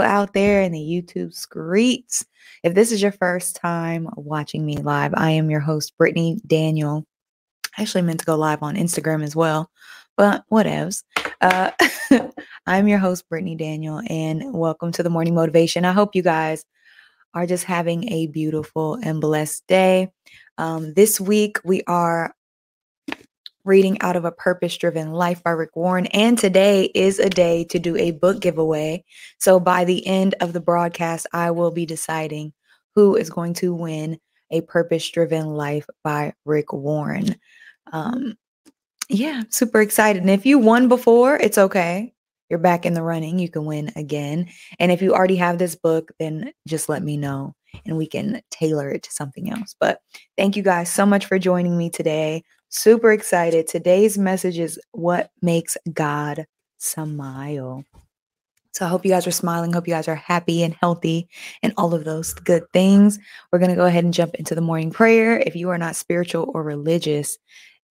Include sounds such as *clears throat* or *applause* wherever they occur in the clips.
out there in the YouTube streets. If this is your first time watching me live, I am your host, Brittany Daniel. I actually meant to go live on Instagram as well, but whatevs. Uh, *laughs* I'm your host, Brittany Daniel, and welcome to the Morning Motivation. I hope you guys are just having a beautiful and blessed day. Um, this week, we are reading out of a purpose driven life by Rick Warren. And today is a day to do a book giveaway. So by the end of the broadcast, I will be deciding who is going to win a purpose driven life by Rick Warren. Um, yeah, super excited. And if you won before, it's okay. You're back in the running. You can win again. And if you already have this book, then just let me know and we can tailor it to something else. But thank you guys so much for joining me today. Super excited. Today's message is what makes God smile. So I hope you guys are smiling. Hope you guys are happy and healthy and all of those good things. We're going to go ahead and jump into the morning prayer. If you are not spiritual or religious,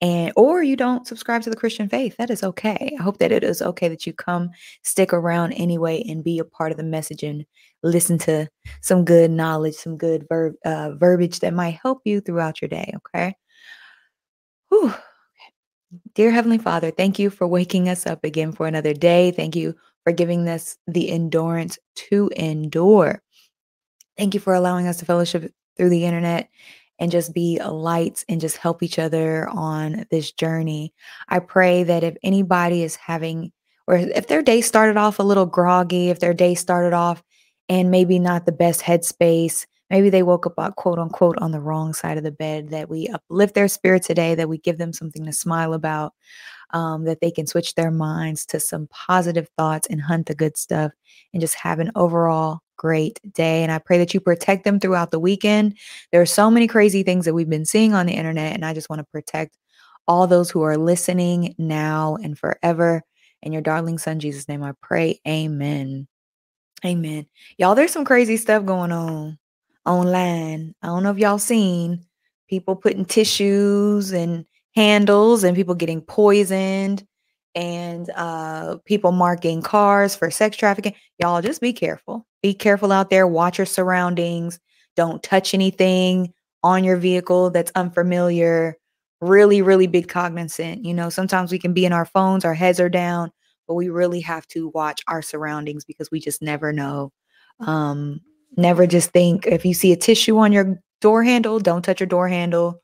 and or you don't subscribe to the Christian faith, that is okay. I hope that it is okay that you come stick around anyway and be a part of the message and listen to some good knowledge, some good verb, uh, verbiage that might help you throughout your day. Okay. Whew. Dear Heavenly Father, thank you for waking us up again for another day. Thank you for giving us the endurance to endure. Thank you for allowing us to fellowship through the internet and just be lights and just help each other on this journey. I pray that if anybody is having, or if their day started off a little groggy, if their day started off and maybe not the best headspace, Maybe they woke up, uh, quote unquote, on the wrong side of the bed, that we uplift their spirit today, that we give them something to smile about, um, that they can switch their minds to some positive thoughts and hunt the good stuff and just have an overall great day. And I pray that you protect them throughout the weekend. There are so many crazy things that we've been seeing on the internet, and I just want to protect all those who are listening now and forever. In your darling son, Jesus' name, I pray. Amen. Amen. Y'all, there's some crazy stuff going on online. I don't know if y'all seen people putting tissues and handles and people getting poisoned and uh, people marking cars for sex trafficking. Y'all just be careful. Be careful out there. Watch your surroundings. Don't touch anything on your vehicle that's unfamiliar. Really, really be cognizant. You know, sometimes we can be in our phones, our heads are down, but we really have to watch our surroundings because we just never know um, Never just think if you see a tissue on your door handle, don't touch your door handle.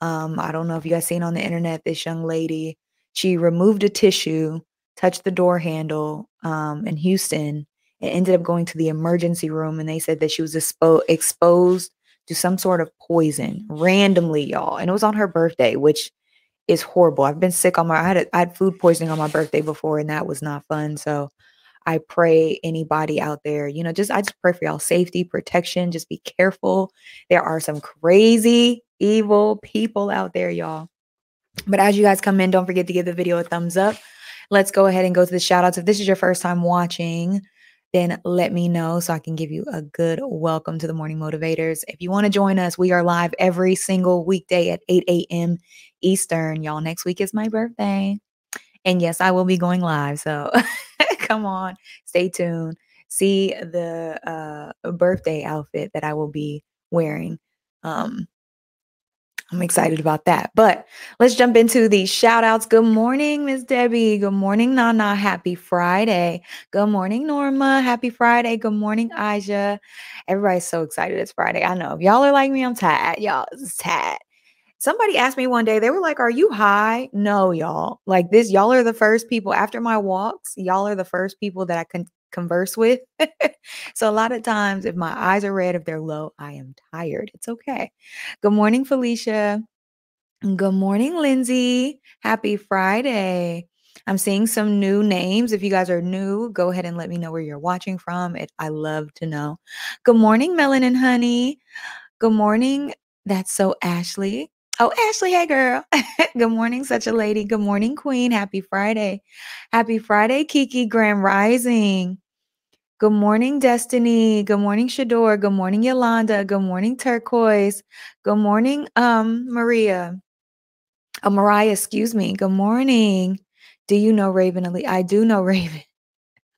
Um, I don't know if you guys seen on the internet this young lady. She removed a tissue, touched the door handle um, in Houston, and ended up going to the emergency room. And they said that she was expo- exposed to some sort of poison randomly, y'all. And it was on her birthday, which is horrible. I've been sick on my I had a, I had food poisoning on my birthday before, and that was not fun. So I pray anybody out there, you know, just I just pray for y'all safety, protection. Just be careful. There are some crazy, evil people out there, y'all. But as you guys come in, don't forget to give the video a thumbs up. Let's go ahead and go to the shout outs. If this is your first time watching, then let me know so I can give you a good welcome to the Morning Motivators. If you want to join us, we are live every single weekday at 8 a.m. Eastern. Y'all, next week is my birthday. And yes, I will be going live. So *laughs* come on, stay tuned. See the uh, birthday outfit that I will be wearing. Um, I'm excited about that. But let's jump into the shout outs. Good morning, Miss Debbie. Good morning, Nana. Happy Friday. Good morning, Norma. Happy Friday. Good morning, Aja. Everybody's so excited it's Friday. I know. If y'all are like me, I'm tired. Y'all, it's tired. Somebody asked me one day, they were like, Are you high? No, y'all. Like this, y'all are the first people after my walks, y'all are the first people that I can converse with. *laughs* so a lot of times, if my eyes are red, if they're low, I am tired. It's okay. Good morning, Felicia. Good morning, Lindsay. Happy Friday. I'm seeing some new names. If you guys are new, go ahead and let me know where you're watching from. It, I love to know. Good morning, Melon and Honey. Good morning. That's so Ashley. Oh, Ashley, hey girl. *laughs* Good morning, such a lady. Good morning, Queen. Happy Friday. Happy Friday, Kiki Grand Rising. Good morning, Destiny. Good morning, Shador. Good morning, Yolanda. Good morning, Turquoise. Good morning, um, Maria. Oh, Mariah, excuse me. Good morning. Do you know Raven Ali? I do know *laughs* Raven.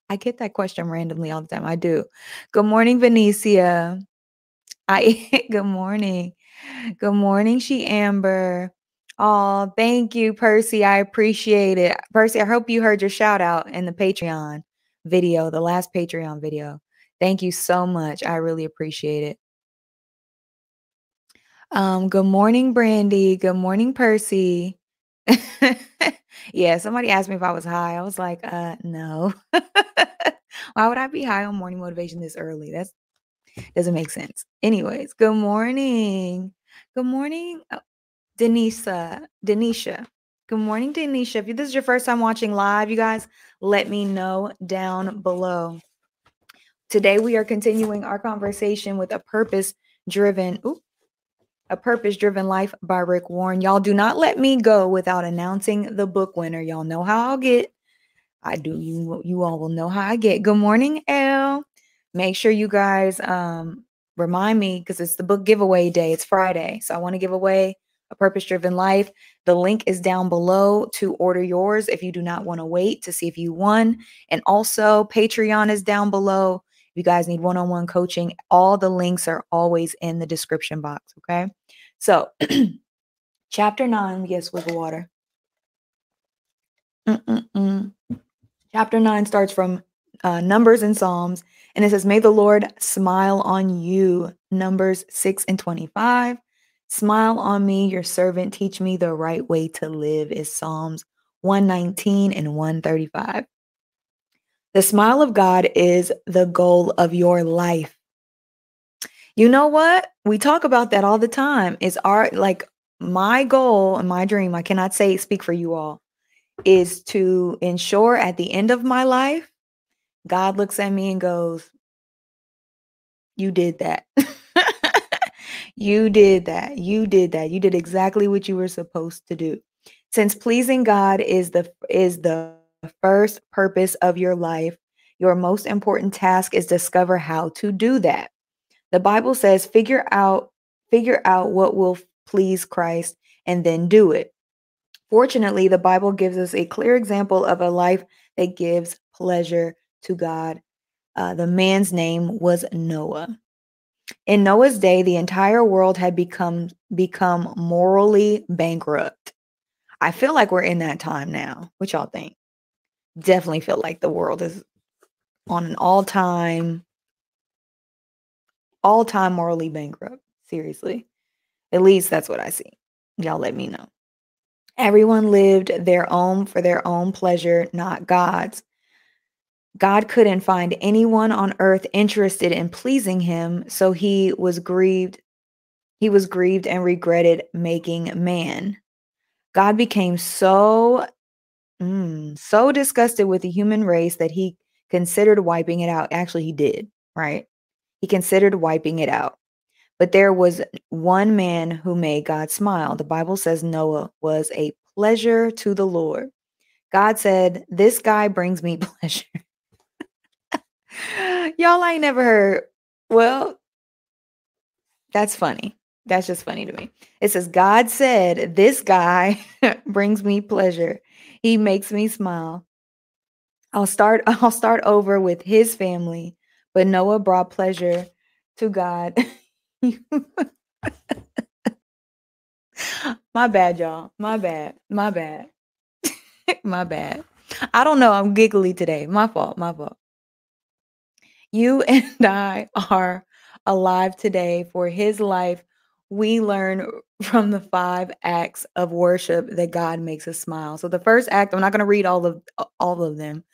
I get that question randomly all the time. I do. Good morning, Venetia. I *laughs* good morning. Good morning, she Amber. Oh, thank you, Percy. I appreciate it. Percy, I hope you heard your shout out in the Patreon video, the last Patreon video. Thank you so much. I really appreciate it. Um, good morning, Brandy. Good morning, Percy. *laughs* yeah, somebody asked me if I was high. I was like, uh, no. *laughs* Why would I be high on morning motivation this early? That's doesn't make sense. Anyways, good morning. Good morning. Oh, Denisa, Denisha. Good morning, Denisha. If this is your first time watching live, you guys, let me know down below. Today we are continuing our conversation with a purpose-driven, a purpose-driven life by Rick Warren. Y'all do not let me go without announcing the book winner. Y'all know how I'll get. I do. You you all will know how I get. Good morning, Elle. Make sure you guys um remind me because it's the book giveaway day. It's Friday, so I want to give away a purpose driven life. The link is down below to order yours if you do not want to wait to see if you won. And also, Patreon is down below. If you guys need one on one coaching, all the links are always in the description box. Okay. So, *clears throat* chapter nine, yes, with the water. Mm-mm-mm. Chapter nine starts from uh, Numbers and Psalms, and it says, May the Lord smile on you. Numbers 6 and 25. Smile on me, your servant. Teach me the right way to live, is Psalms 119 and 135. The smile of God is the goal of your life. You know what? We talk about that all the time. Is our like my goal and my dream, I cannot say speak for you all, is to ensure at the end of my life, God looks at me and goes, You did that. *laughs* You did that. You did that. You did exactly what you were supposed to do. Since pleasing God is the is the first purpose of your life, your most important task is discover how to do that. The Bible says figure out figure out what will please Christ and then do it. Fortunately, the Bible gives us a clear example of a life that gives pleasure to God. Uh, the man's name was Noah. In Noah's day, the entire world had become become morally bankrupt. I feel like we're in that time now. What y'all think? Definitely feel like the world is on an all-time all-time morally bankrupt. Seriously. At least that's what I see. Y'all let me know. Everyone lived their own for their own pleasure, not God's. God couldn't find anyone on earth interested in pleasing him, so he was grieved. He was grieved and regretted making man. God became so mm, so disgusted with the human race that he considered wiping it out. Actually, he did, right? He considered wiping it out. But there was one man who made God smile. The Bible says Noah was a pleasure to the Lord. God said, This guy brings me *laughs* pleasure. Y'all I ain't never heard. Well, that's funny. That's just funny to me. It says, God said, This guy *laughs* brings me pleasure. He makes me smile. I'll start, *laughs* I'll start over with his family, but Noah brought pleasure to God. *laughs* My bad, y'all. My bad. My bad. my bad. I don't know. I'm giggly today. My fault. My fault. You and I are alive today for his life. We learn from the five acts of worship that God makes us smile. So the first act, I'm not going to read all of all of them,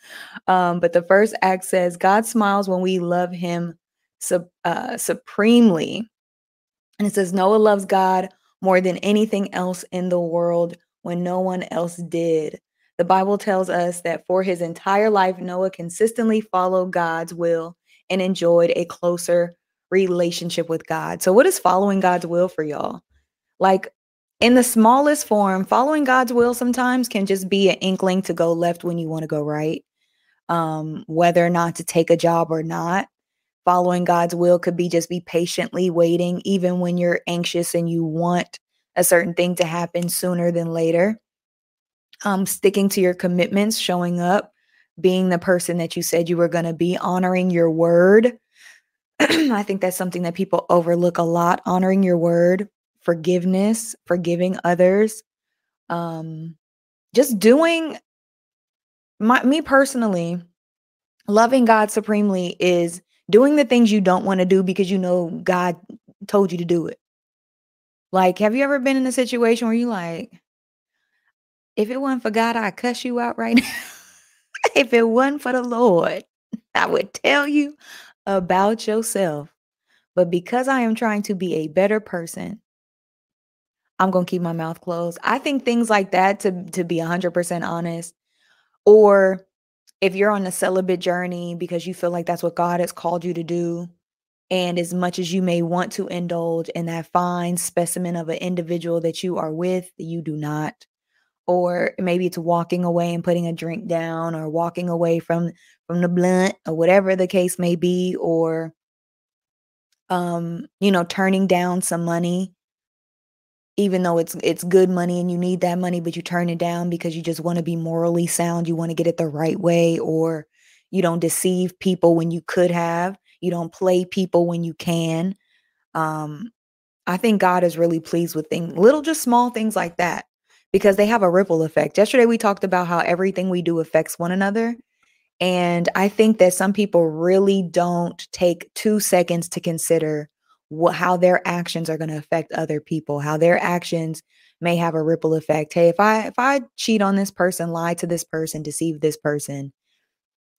um, but the first act says God smiles when we love Him uh, supremely, and it says Noah loves God more than anything else in the world when no one else did. The Bible tells us that for his entire life, Noah consistently followed God's will and enjoyed a closer relationship with God. So, what is following God's will for y'all? Like, in the smallest form, following God's will sometimes can just be an inkling to go left when you want to go right. Um, whether or not to take a job or not. Following God's will could be just be patiently waiting, even when you're anxious and you want a certain thing to happen sooner than later. Um, sticking to your commitments, showing up, being the person that you said you were going to be, honoring your word. *clears throat* I think that's something that people overlook a lot honoring your word, forgiveness, forgiving others. Um, just doing my me personally, loving God supremely is doing the things you don't want to do because you know God told you to do it. Like, have you ever been in a situation where you like, if it wasn't for God, I'd cuss you out right *laughs* now. If it wasn't for the Lord, *laughs* I would tell you about yourself. But because I am trying to be a better person, I'm going to keep my mouth closed. I think things like that to to be 100% honest or if you're on a celibate journey because you feel like that's what God has called you to do, and as much as you may want to indulge in that fine specimen of an individual that you are with, you do not. Or maybe it's walking away and putting a drink down, or walking away from from the blunt, or whatever the case may be, or um, you know, turning down some money. Even though it's it's good money and you need that money but you turn it down because you just want to be morally sound you want to get it the right way or you don't deceive people when you could have you don't play people when you can um i think god is really pleased with things little just small things like that because they have a ripple effect yesterday we talked about how everything we do affects one another and i think that some people really don't take 2 seconds to consider what how their actions are going to affect other people, how their actions may have a ripple effect. Hey, if I if I cheat on this person, lie to this person, deceive this person,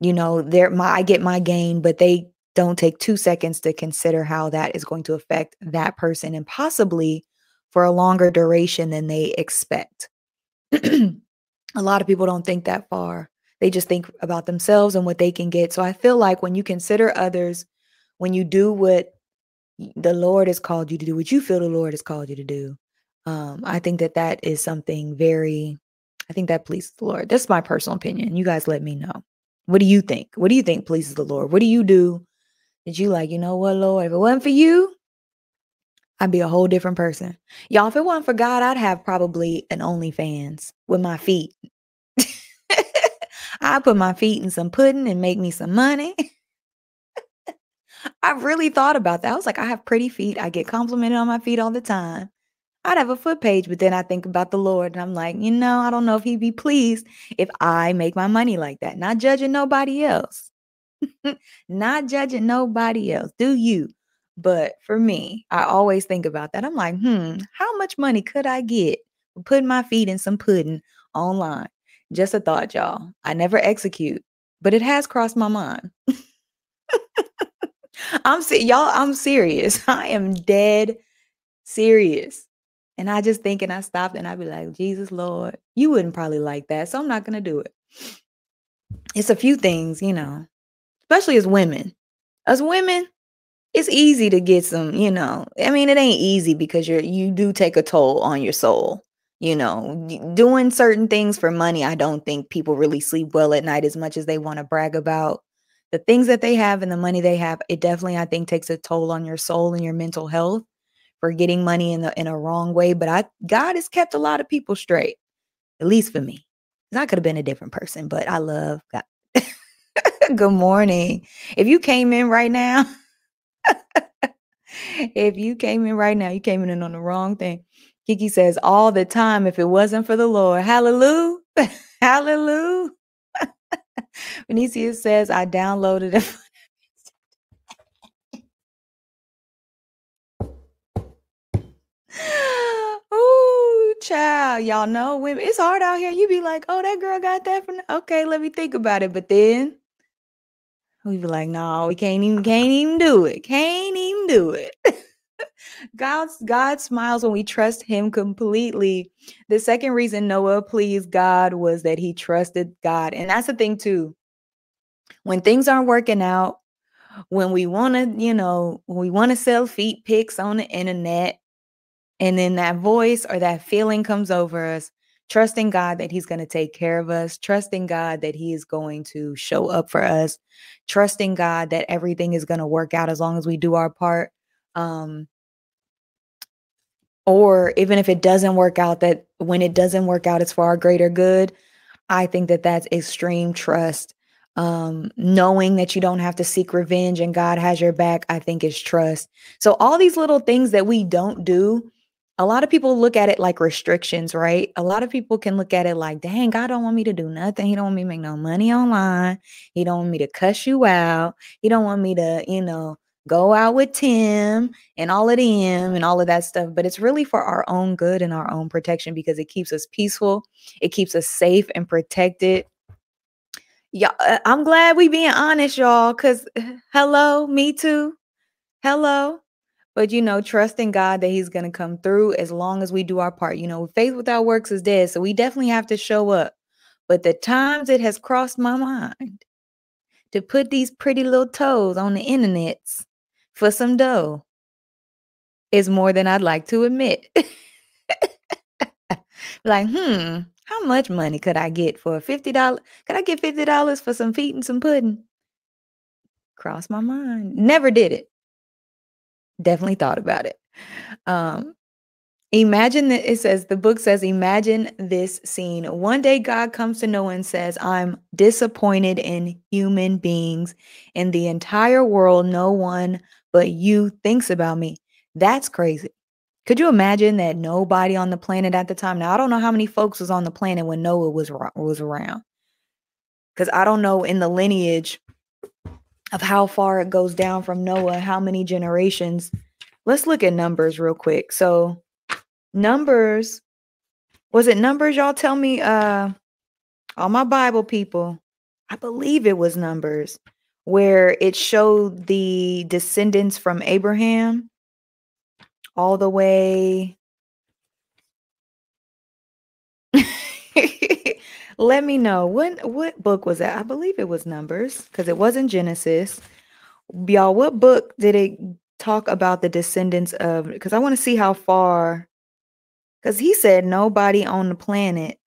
you know, there my I get my gain, but they don't take 2 seconds to consider how that is going to affect that person and possibly for a longer duration than they expect. *clears throat* a lot of people don't think that far. They just think about themselves and what they can get. So I feel like when you consider others, when you do what the Lord has called you to do what you feel the Lord has called you to do. Um, I think that that is something very, I think that pleases the Lord. That's my personal opinion. You guys let me know. What do you think? What do you think pleases the Lord? What do you do that you like, you know what, Lord, if it wasn't for you, I'd be a whole different person. Y'all, if it wasn't for God, I'd have probably an OnlyFans with my feet. *laughs* I put my feet in some pudding and make me some money. *laughs* I really thought about that. I was like, I have pretty feet. I get complimented on my feet all the time. I'd have a foot page, but then I think about the Lord and I'm like, you know, I don't know if he'd be pleased if I make my money like that. Not judging nobody else. *laughs* Not judging nobody else. Do you? But for me, I always think about that. I'm like, hmm, how much money could I get for putting my feet in some pudding online? Just a thought, y'all. I never execute, but it has crossed my mind. *laughs* I'm see y'all, I'm serious. *laughs* I am dead serious. And I just think and I stopped and I'd be like, Jesus Lord, you wouldn't probably like that. So I'm not gonna do it. It's a few things, you know, especially as women. As women, it's easy to get some, you know. I mean, it ain't easy because you're you do take a toll on your soul. You know, doing certain things for money, I don't think people really sleep well at night as much as they want to brag about the things that they have and the money they have, it definitely I think takes a toll on your soul and your mental health for getting money in the in a wrong way. But I God has kept a lot of people straight, at least for me. I could have been a different person, but I love God. *laughs* Good morning. If you came in right now, *laughs* if you came in right now, you came in on the wrong thing. Kiki says all the time, if it wasn't for the Lord, hallelujah, *laughs* hallelujah. *laughs* Benicia says, I downloaded it. Child. Y'all know women, it's hard out here. You be like, oh, that girl got that from okay, let me think about it. But then we be like, no, we can't even can't even do it. Can't even do it. *laughs* God's God smiles when we trust him completely. The second reason Noah pleased God was that he trusted God. And that's the thing too. When things aren't working out, when we want to, you know, we want to sell feet pics on the internet, and then that voice or that feeling comes over us, trusting God that He's going to take care of us, trusting God that He is going to show up for us, trusting God that everything is going to work out as long as we do our part. Um, or even if it doesn't work out that when it doesn't work out it's for our greater good i think that that's extreme trust Um, knowing that you don't have to seek revenge and God has your back, I think is trust. So all these little things that we don't do, a lot of people look at it like restrictions, right? A lot of people can look at it like, dang, God don't want me to do nothing. He don't want me to make no money online. He don't want me to cuss you out. He don't want me to, you know, go out with Tim and all of them and all of that stuff. But it's really for our own good and our own protection because it keeps us peaceful. It keeps us safe and protected. Yeah, uh, I'm glad we being honest, y'all. Cause *sighs* hello, me too. Hello. But you know, trusting God that He's gonna come through as long as we do our part. You know, faith without works is dead. So we definitely have to show up. But the times it has crossed my mind to put these pretty little toes on the internets for some dough is more than I'd like to admit. *laughs* like, hmm, how much money could I get for $50? Could I get $50 for some feet and some pudding? Crossed my mind. Never did it. Definitely thought about it. Um, Imagine that it says, the book says, imagine this scene. One day God comes to Noah and says, I'm disappointed in human beings. In the entire world, no one but you thinks about me. That's crazy. Could you imagine that nobody on the planet at the time? Now I don't know how many folks was on the planet when Noah was was around. Cuz I don't know in the lineage of how far it goes down from Noah, how many generations. Let's look at numbers real quick. So numbers was it numbers y'all tell me uh all my bible people i believe it was numbers where it showed the descendants from Abraham all the way. *laughs* Let me know what what book was that? I believe it was Numbers because it wasn't Genesis. Y'all, what book did it talk about the descendants of? Because I want to see how far. Because he said nobody on the planet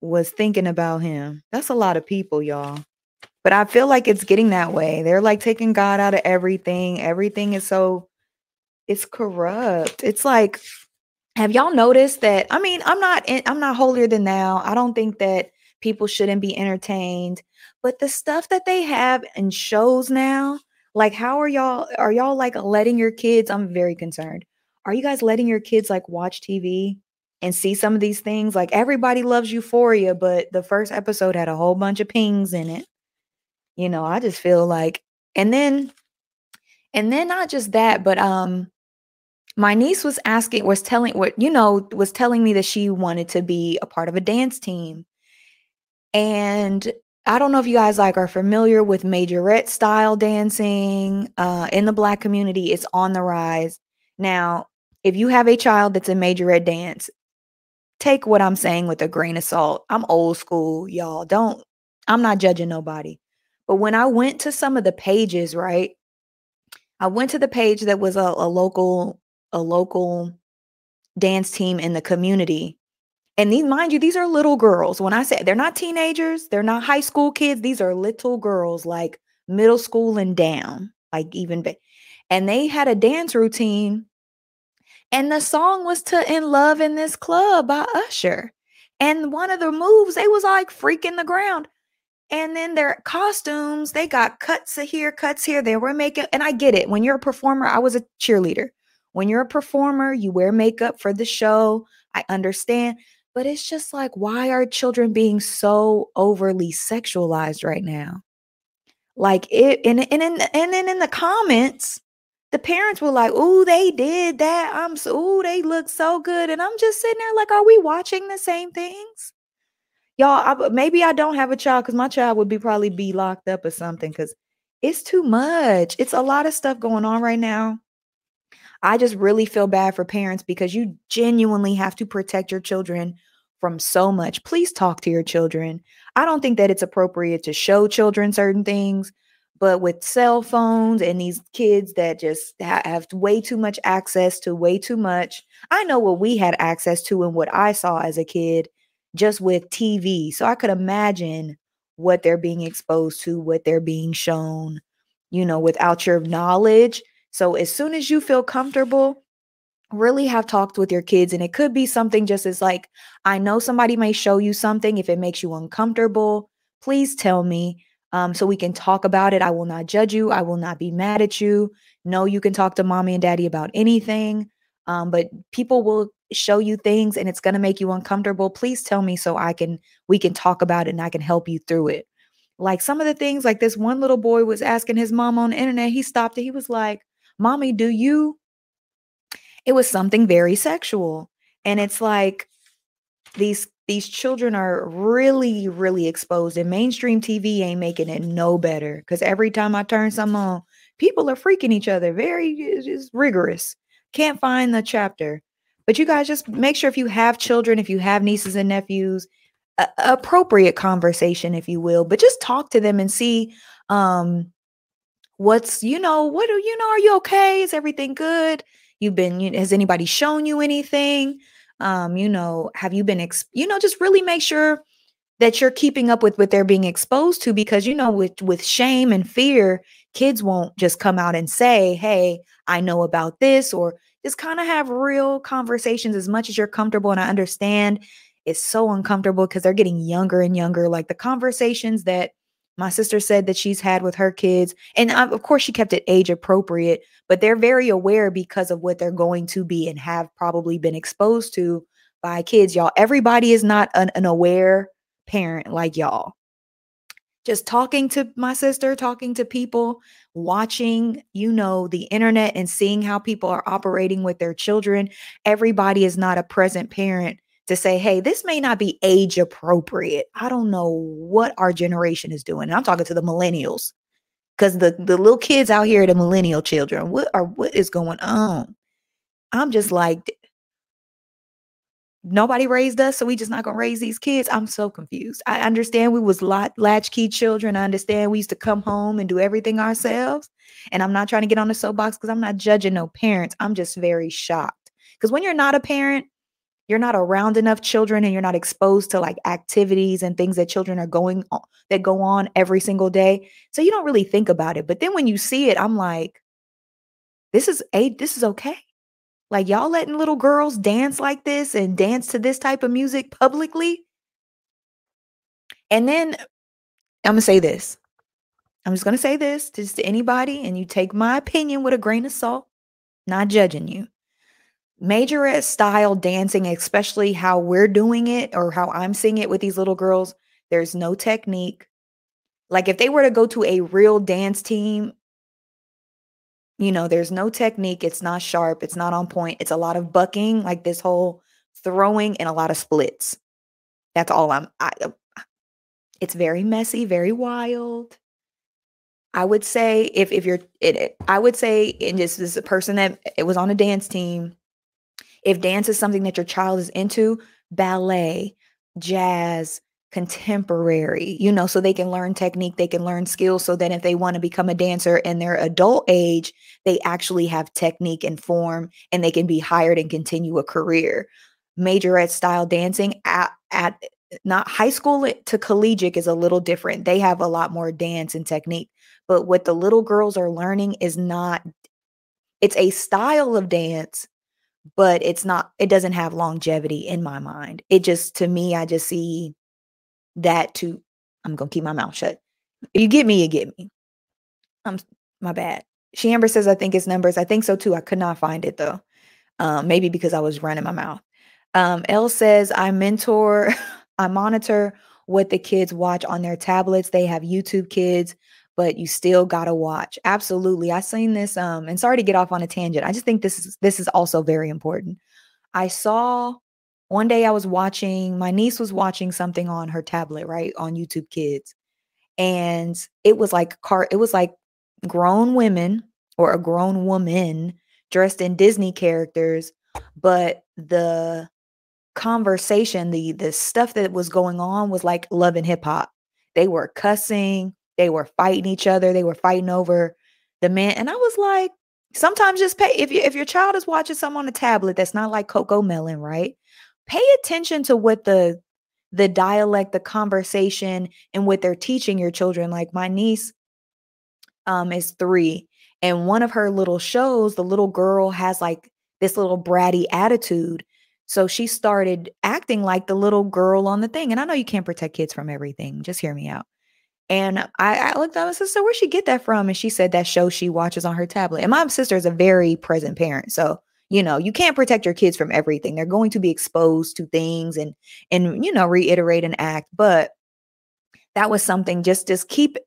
was thinking about him. That's a lot of people, y'all. But I feel like it's getting that way. They're like taking God out of everything. Everything is so it's corrupt. It's like have y'all noticed that I mean, I'm not I'm not holier than thou. I don't think that people shouldn't be entertained, but the stuff that they have in shows now, like how are y'all are y'all like letting your kids I'm very concerned. Are you guys letting your kids like watch TV and see some of these things? Like everybody loves Euphoria, but the first episode had a whole bunch of pings in it. You know, I just feel like and then and then not just that, but um my niece was asking was telling what you know was telling me that she wanted to be a part of a dance team. And I don't know if you guys like are familiar with majorette style dancing uh, in the black community. It's on the rise now. If you have a child that's a majorette dance, take what I'm saying with a grain of salt. I'm old school, y'all. Don't. I'm not judging nobody. But when I went to some of the pages, right? I went to the page that was a, a local a local dance team in the community. And these, mind you, these are little girls. When I say they're not teenagers, they're not high school kids. These are little girls, like middle school and down, like even. And they had a dance routine, and the song was to "In Love in This Club" by Usher. And one of the moves, they was like freaking the ground. And then their costumes, they got cuts here, cuts here. They were making, and I get it. When you're a performer, I was a cheerleader. When you're a performer, you wear makeup for the show. I understand. But it's just like, why are children being so overly sexualized right now? Like it, and and and, then in the comments, the parents were like, "Oh, they did that. I'm so, they look so good," and I'm just sitting there like, "Are we watching the same things?" y'all I, maybe i don't have a child because my child would be probably be locked up or something because it's too much it's a lot of stuff going on right now i just really feel bad for parents because you genuinely have to protect your children from so much please talk to your children i don't think that it's appropriate to show children certain things but with cell phones and these kids that just ha- have way too much access to way too much i know what we had access to and what i saw as a kid just with TV. So I could imagine what they're being exposed to, what they're being shown, you know, without your knowledge. So as soon as you feel comfortable, really have talked with your kids and it could be something just as like I know somebody may show you something if it makes you uncomfortable, please tell me. um, so we can talk about it. I will not judge you. I will not be mad at you. No, you can talk to mommy and daddy about anything. Um, but people will show you things and it's going to make you uncomfortable. Please tell me so I can, we can talk about it and I can help you through it. Like some of the things, like this one little boy was asking his mom on the internet, he stopped it. He was like, Mommy, do you? It was something very sexual. And it's like these these children are really, really exposed, and mainstream TV ain't making it no better. Because every time I turn something on, people are freaking each other. Very just rigorous. Can't find the chapter. But you guys just make sure if you have children, if you have nieces and nephews, a- appropriate conversation, if you will, but just talk to them and see um what's you know what do you know are you okay? Is everything good? You've been you, has anybody shown you anything? Um you know have you been ex- you know just really make sure that you're keeping up with what they're being exposed to because you know with with shame and fear kids won't just come out and say hey i know about this or just kind of have real conversations as much as you're comfortable and i understand it's so uncomfortable because they're getting younger and younger like the conversations that my sister said that she's had with her kids and of course she kept it age appropriate but they're very aware because of what they're going to be and have probably been exposed to by kids y'all. Everybody is not an, an aware parent like y'all. Just talking to my sister talking to people watching you know the internet and seeing how people are operating with their children everybody is not a present parent to say, hey, this may not be age appropriate. I don't know what our generation is doing. And I'm talking to the millennials because the, the little kids out here, the millennial children, what are what is going on? I'm just like, nobody raised us, so we just not gonna raise these kids. I'm so confused. I understand we was lot latchkey children. I understand we used to come home and do everything ourselves. And I'm not trying to get on the soapbox because I'm not judging no parents. I'm just very shocked. Because when you're not a parent, you're not around enough children and you're not exposed to like activities and things that children are going on that go on every single day so you don't really think about it but then when you see it i'm like this is a this is okay. Like y'all letting little girls dance like this and dance to this type of music publicly? And then i'm gonna say this i'm just gonna say this just to anybody and you take my opinion with a grain of salt not judging you majorette style dancing, especially how we're doing it or how I'm seeing it with these little girls, there's no technique. Like if they were to go to a real dance team, you know, there's no technique. It's not sharp. It's not on point. It's a lot of bucking, like this whole throwing and a lot of splits. That's all I'm. I, uh, it's very messy, very wild. I would say if if you're it, I would say and this is a person that it was on a dance team if dance is something that your child is into, ballet, jazz, contemporary, you know, so they can learn technique, they can learn skills so that if they want to become a dancer in their adult age, they actually have technique and form and they can be hired and continue a career. Majorette style dancing at, at not high school to collegiate is a little different. They have a lot more dance and technique. But what the little girls are learning is not, it's a style of dance but it's not it doesn't have longevity in my mind. It just to me i just see that to i'm gonna keep my mouth shut. You get me you get me. I'm my bad. She amber says i think it's numbers. I think so too. I could not find it though. Um, maybe because i was running my mouth. Um, l says i mentor *laughs* i monitor what the kids watch on their tablets. They have youtube kids but you still gotta watch. Absolutely. I seen this um and sorry to get off on a tangent. I just think this is this is also very important. I saw one day I was watching, my niece was watching something on her tablet, right? On YouTube Kids. And it was like car, it was like grown women or a grown woman dressed in Disney characters, but the conversation, the the stuff that was going on was like love and hip hop. They were cussing, they were fighting each other. They were fighting over the man. And I was like, sometimes just pay if you if your child is watching something on a tablet that's not like CoComelon, right? Pay attention to what the the dialect, the conversation, and what they're teaching your children. Like my niece um is three, and one of her little shows, the little girl has like this little bratty attitude. So she started acting like the little girl on the thing. And I know you can't protect kids from everything. Just hear me out. And I, I looked and said, So where'd she get that from? And she said that show she watches on her tablet. And my sister is a very present parent. So, you know, you can't protect your kids from everything. They're going to be exposed to things and and you know, reiterate and act. But that was something just just keep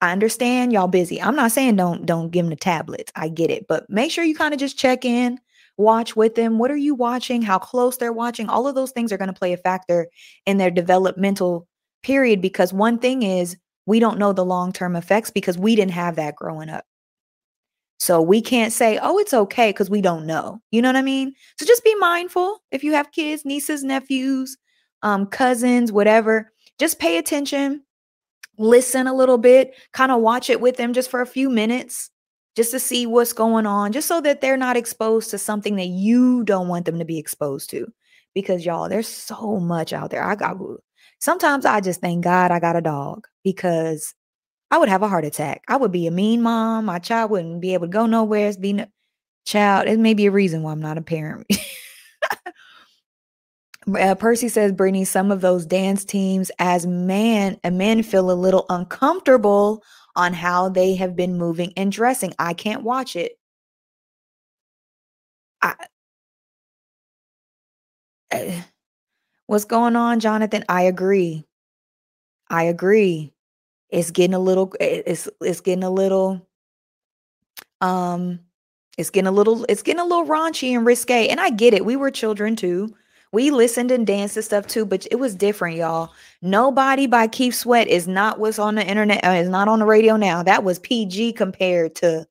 I understand y'all busy. I'm not saying don't don't give them the tablets. I get it. But make sure you kind of just check in, watch with them. What are you watching? How close they're watching? All of those things are going to play a factor in their developmental period because one thing is we don't know the long-term effects because we didn't have that growing up. So we can't say, "Oh, it's okay" because we don't know. You know what I mean? So just be mindful if you have kids, nieces, nephews, um cousins, whatever. Just pay attention. Listen a little bit, kind of watch it with them just for a few minutes just to see what's going on, just so that they're not exposed to something that you don't want them to be exposed to. Because y'all, there's so much out there. I got Sometimes I just thank God I got a dog because I would have a heart attack. I would be a mean mom. My child wouldn't be able to go nowhere. It's being a child. It may be a reason why I'm not a parent. *laughs* uh, Percy says, Brittany, some of those dance teams as man, a men feel a little uncomfortable on how they have been moving and dressing. I can't watch it. I, uh, What's going on, Jonathan? I agree. I agree. It's getting a little it's it's getting a little um it's getting a little it's getting a little raunchy and risque. And I get it. We were children too. We listened and danced and stuff too, but it was different, y'all. Nobody by Keith Sweat is not what's on the internet, uh, is not on the radio now. That was PG compared to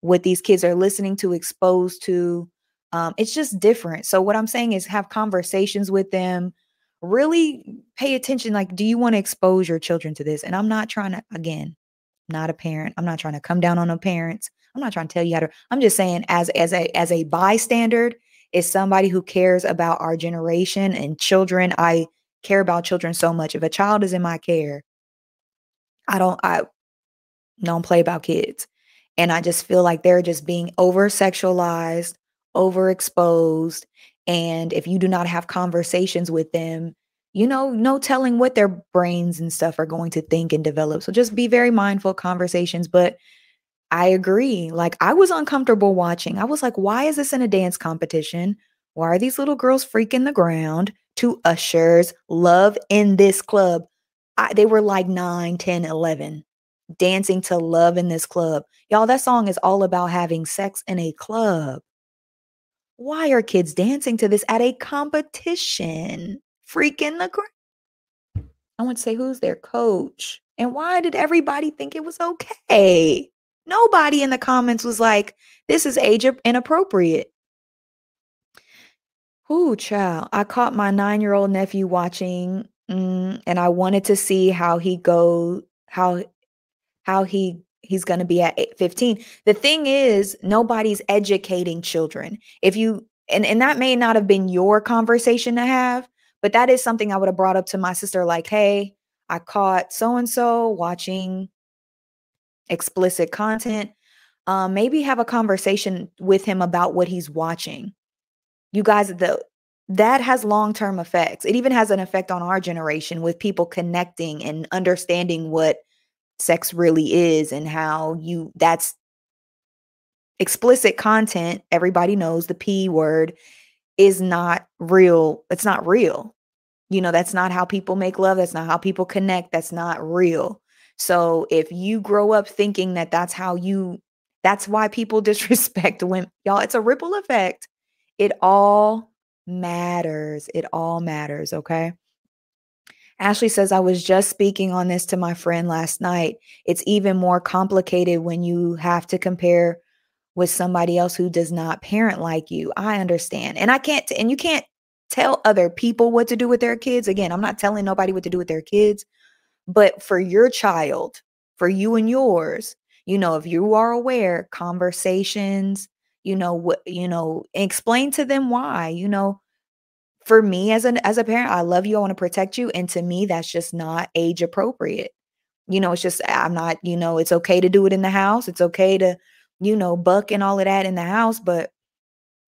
what these kids are listening to, exposed to. Um, it's just different. So what I'm saying is have conversations with them. Really pay attention. Like, do you want to expose your children to this? And I'm not trying to, again, not a parent. I'm not trying to come down on the parents. I'm not trying to tell you how to. I'm just saying, as as a as a bystander, is somebody who cares about our generation and children. I care about children so much. If a child is in my care, I don't I don't play about kids. And I just feel like they're just being over sexualized, overexposed. And if you do not have conversations with them, you know, no telling what their brains and stuff are going to think and develop. So just be very mindful conversations. But I agree. Like I was uncomfortable watching. I was like, why is this in a dance competition? Why are these little girls freaking the ground to Usher's Love in This Club? I, they were like 9, 10, 11 dancing to Love in This Club. Y'all, that song is all about having sex in a club. Why are kids dancing to this at a competition? Freaking the ground. I want to say, who's their coach? And why did everybody think it was okay? Nobody in the comments was like, this is age inappropriate. Ooh, child. I caught my nine year old nephew watching, mm, and I wanted to see how he go, how how he he's going to be at 15. The thing is, nobody's educating children. If you and and that may not have been your conversation to have, but that is something I would have brought up to my sister like, "Hey, I caught so and so watching explicit content, um, maybe have a conversation with him about what he's watching. You guys, the that has long-term effects. It even has an effect on our generation with people connecting and understanding what sex really is and how you that's explicit content. Everybody knows the P word is not real. It's not real. You know, that's not how people make love. That's not how people connect. That's not real. So if you grow up thinking that that's how you, that's why people *laughs* disrespect women, y'all, it's a ripple effect. It all matters. It all matters. Okay. Ashley says, I was just speaking on this to my friend last night. It's even more complicated when you have to compare with somebody else who does not parent like you. I understand. And I can't, and you can't tell other people what to do with their kids. Again, I'm not telling nobody what to do with their kids, but for your child, for you and yours, you know, if you are aware, conversations, you know, what, you know, explain to them why, you know, for me as an as a parent, I love you, I want to protect you. And to me, that's just not age appropriate. You know, it's just I'm not, you know, it's okay to do it in the house. It's okay to, you know, buck and all of that in the house, but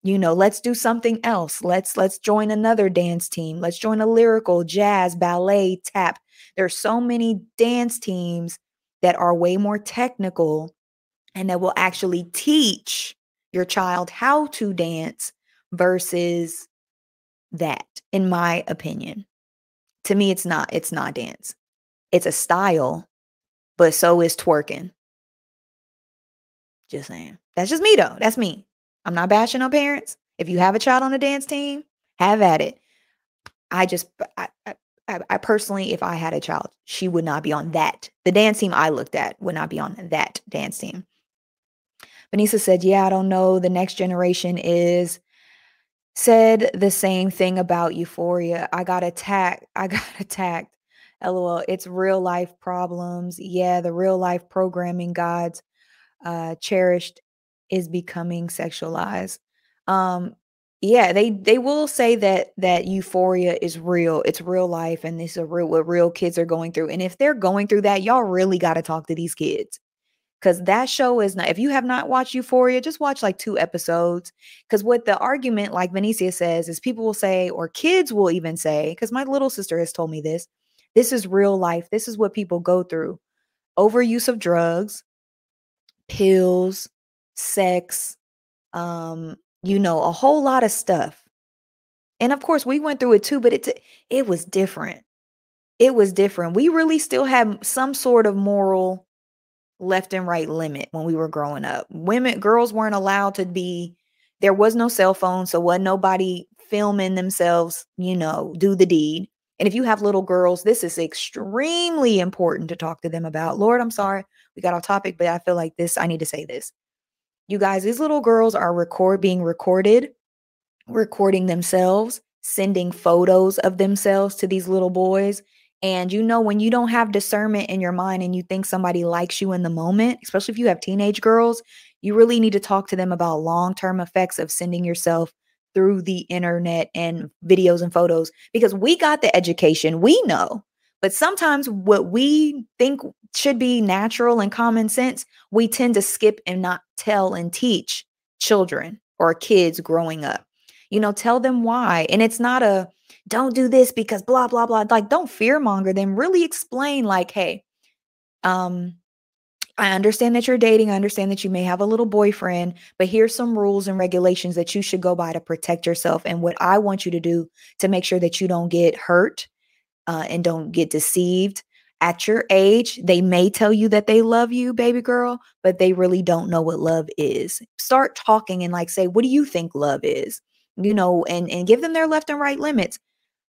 you know let's do something else let's let's join another dance team let's join a lyrical jazz ballet tap there's so many dance teams that are way more technical and that will actually teach your child how to dance versus that in my opinion. To me it's not it's not dance. It's a style but so is twerking. Just saying. That's just me though. That's me. I'm not bashing on parents. If you have a child on a dance team have at it. I just I, I, I personally if i had a child she would not be on that. The dance team i looked at would not be on that dance team. Vanessa said, Yeah, I don't know. The next generation is said the same thing about euphoria. I got attacked. I *laughs* got attacked. LOL. It's real life problems. Yeah, the real life programming gods uh cherished is becoming sexualized. Um yeah, they they will say that that euphoria is real. It's real life and this is real what real kids are going through. And if they're going through that, y'all really got to talk to these kids because that show is not if you have not watched euphoria just watch like two episodes. Because what the argument like Venetia says is people will say or kids will even say because my little sister has told me this this is real life. This is what people go through. Overuse of drugs pills sex um you know a whole lot of stuff. And of course we went through it too but it it was different. It was different. We really still have some sort of moral left and right limit when we were growing up. Women, girls weren't allowed to be, there was no cell phone, so wasn't nobody filming themselves, you know, do the deed. And if you have little girls, this is extremely important to talk to them about. Lord, I'm sorry, we got off topic, but I feel like this, I need to say this. You guys, these little girls are record being recorded, recording themselves, sending photos of themselves to these little boys and you know, when you don't have discernment in your mind and you think somebody likes you in the moment, especially if you have teenage girls, you really need to talk to them about long term effects of sending yourself through the internet and videos and photos because we got the education, we know. But sometimes what we think should be natural and common sense, we tend to skip and not tell and teach children or kids growing up. You know, tell them why. And it's not a, don't do this because blah blah blah like don't fear monger them really explain like hey um I understand that you're dating. I understand that you may have a little boyfriend, but here's some rules and regulations that you should go by to protect yourself. And what I want you to do to make sure that you don't get hurt uh, and don't get deceived at your age. They may tell you that they love you, baby girl, but they really don't know what love is. Start talking and like say, what do you think love is? You know, and and give them their left and right limits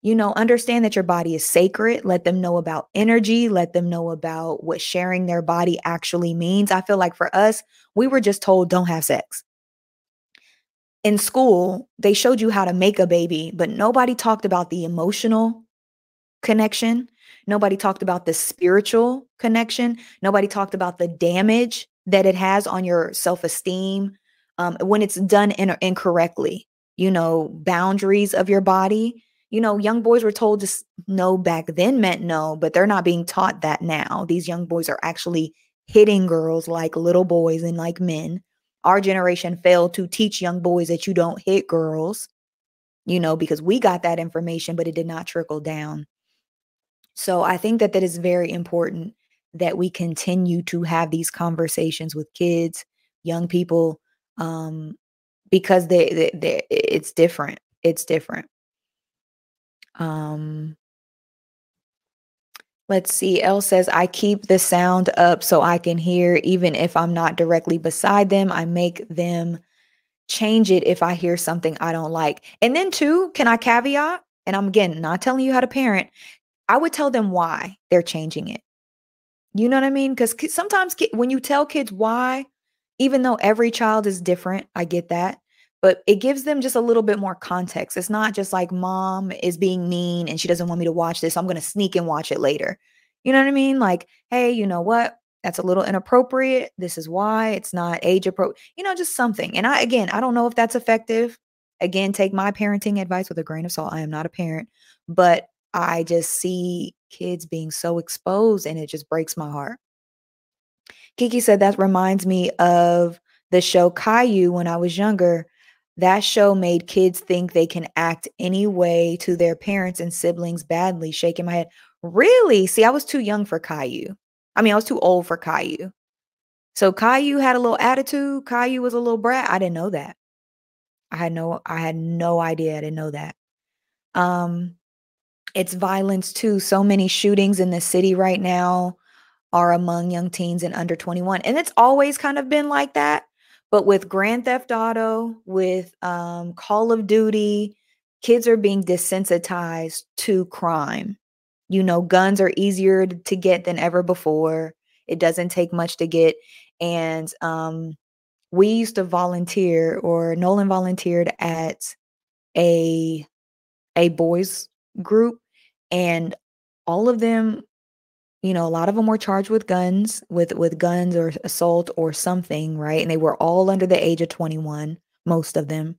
you know, understand that your body is sacred. Let them know about energy. Let them know about what sharing their body actually means. I feel like for us, we were just told don't have sex. In school, they showed you how to make a baby, but nobody talked about the emotional connection. Nobody talked about the spiritual connection. Nobody talked about the damage that it has on your self esteem um, when it's done in- incorrectly. You know, boundaries of your body you know, young boys were told to no back then meant no, but they're not being taught that now. These young boys are actually hitting girls like little boys and like men. Our generation failed to teach young boys that you don't hit girls, you know, because we got that information, but it did not trickle down. So I think that that is very important that we continue to have these conversations with kids, young people, um, because they, they, they it's different. It's different. Um, let's see. Elle says, I keep the sound up so I can hear, even if I'm not directly beside them. I make them change it if I hear something I don't like. And then, too, can I caveat? And I'm again not telling you how to parent. I would tell them why they're changing it. You know what I mean? Because sometimes when you tell kids why, even though every child is different, I get that but it gives them just a little bit more context. It's not just like mom is being mean and she doesn't want me to watch this. So I'm going to sneak and watch it later. You know what I mean? Like, hey, you know what? That's a little inappropriate. This is why it's not age appropriate. You know, just something. And I, again, I don't know if that's effective. Again, take my parenting advice with a grain of salt. I am not a parent, but I just see kids being so exposed and it just breaks my heart. Kiki said that reminds me of the show Caillou when I was younger. That show made kids think they can act any way to their parents and siblings badly, shaking my head. Really? See, I was too young for Caillou. I mean, I was too old for Caillou. So Caillou had a little attitude. Caillou was a little brat. I didn't know that. I had no I had no idea. I didn't know that. Um it's violence too. So many shootings in the city right now are among young teens and under 21. And it's always kind of been like that. But with Grand Theft Auto, with um, Call of Duty, kids are being desensitized to crime. You know, guns are easier to get than ever before. It doesn't take much to get. And um, we used to volunteer, or Nolan volunteered at a a boys group, and all of them you know, a lot of them were charged with guns, with with guns or assault or something, right? And they were all under the age of 21, most of them.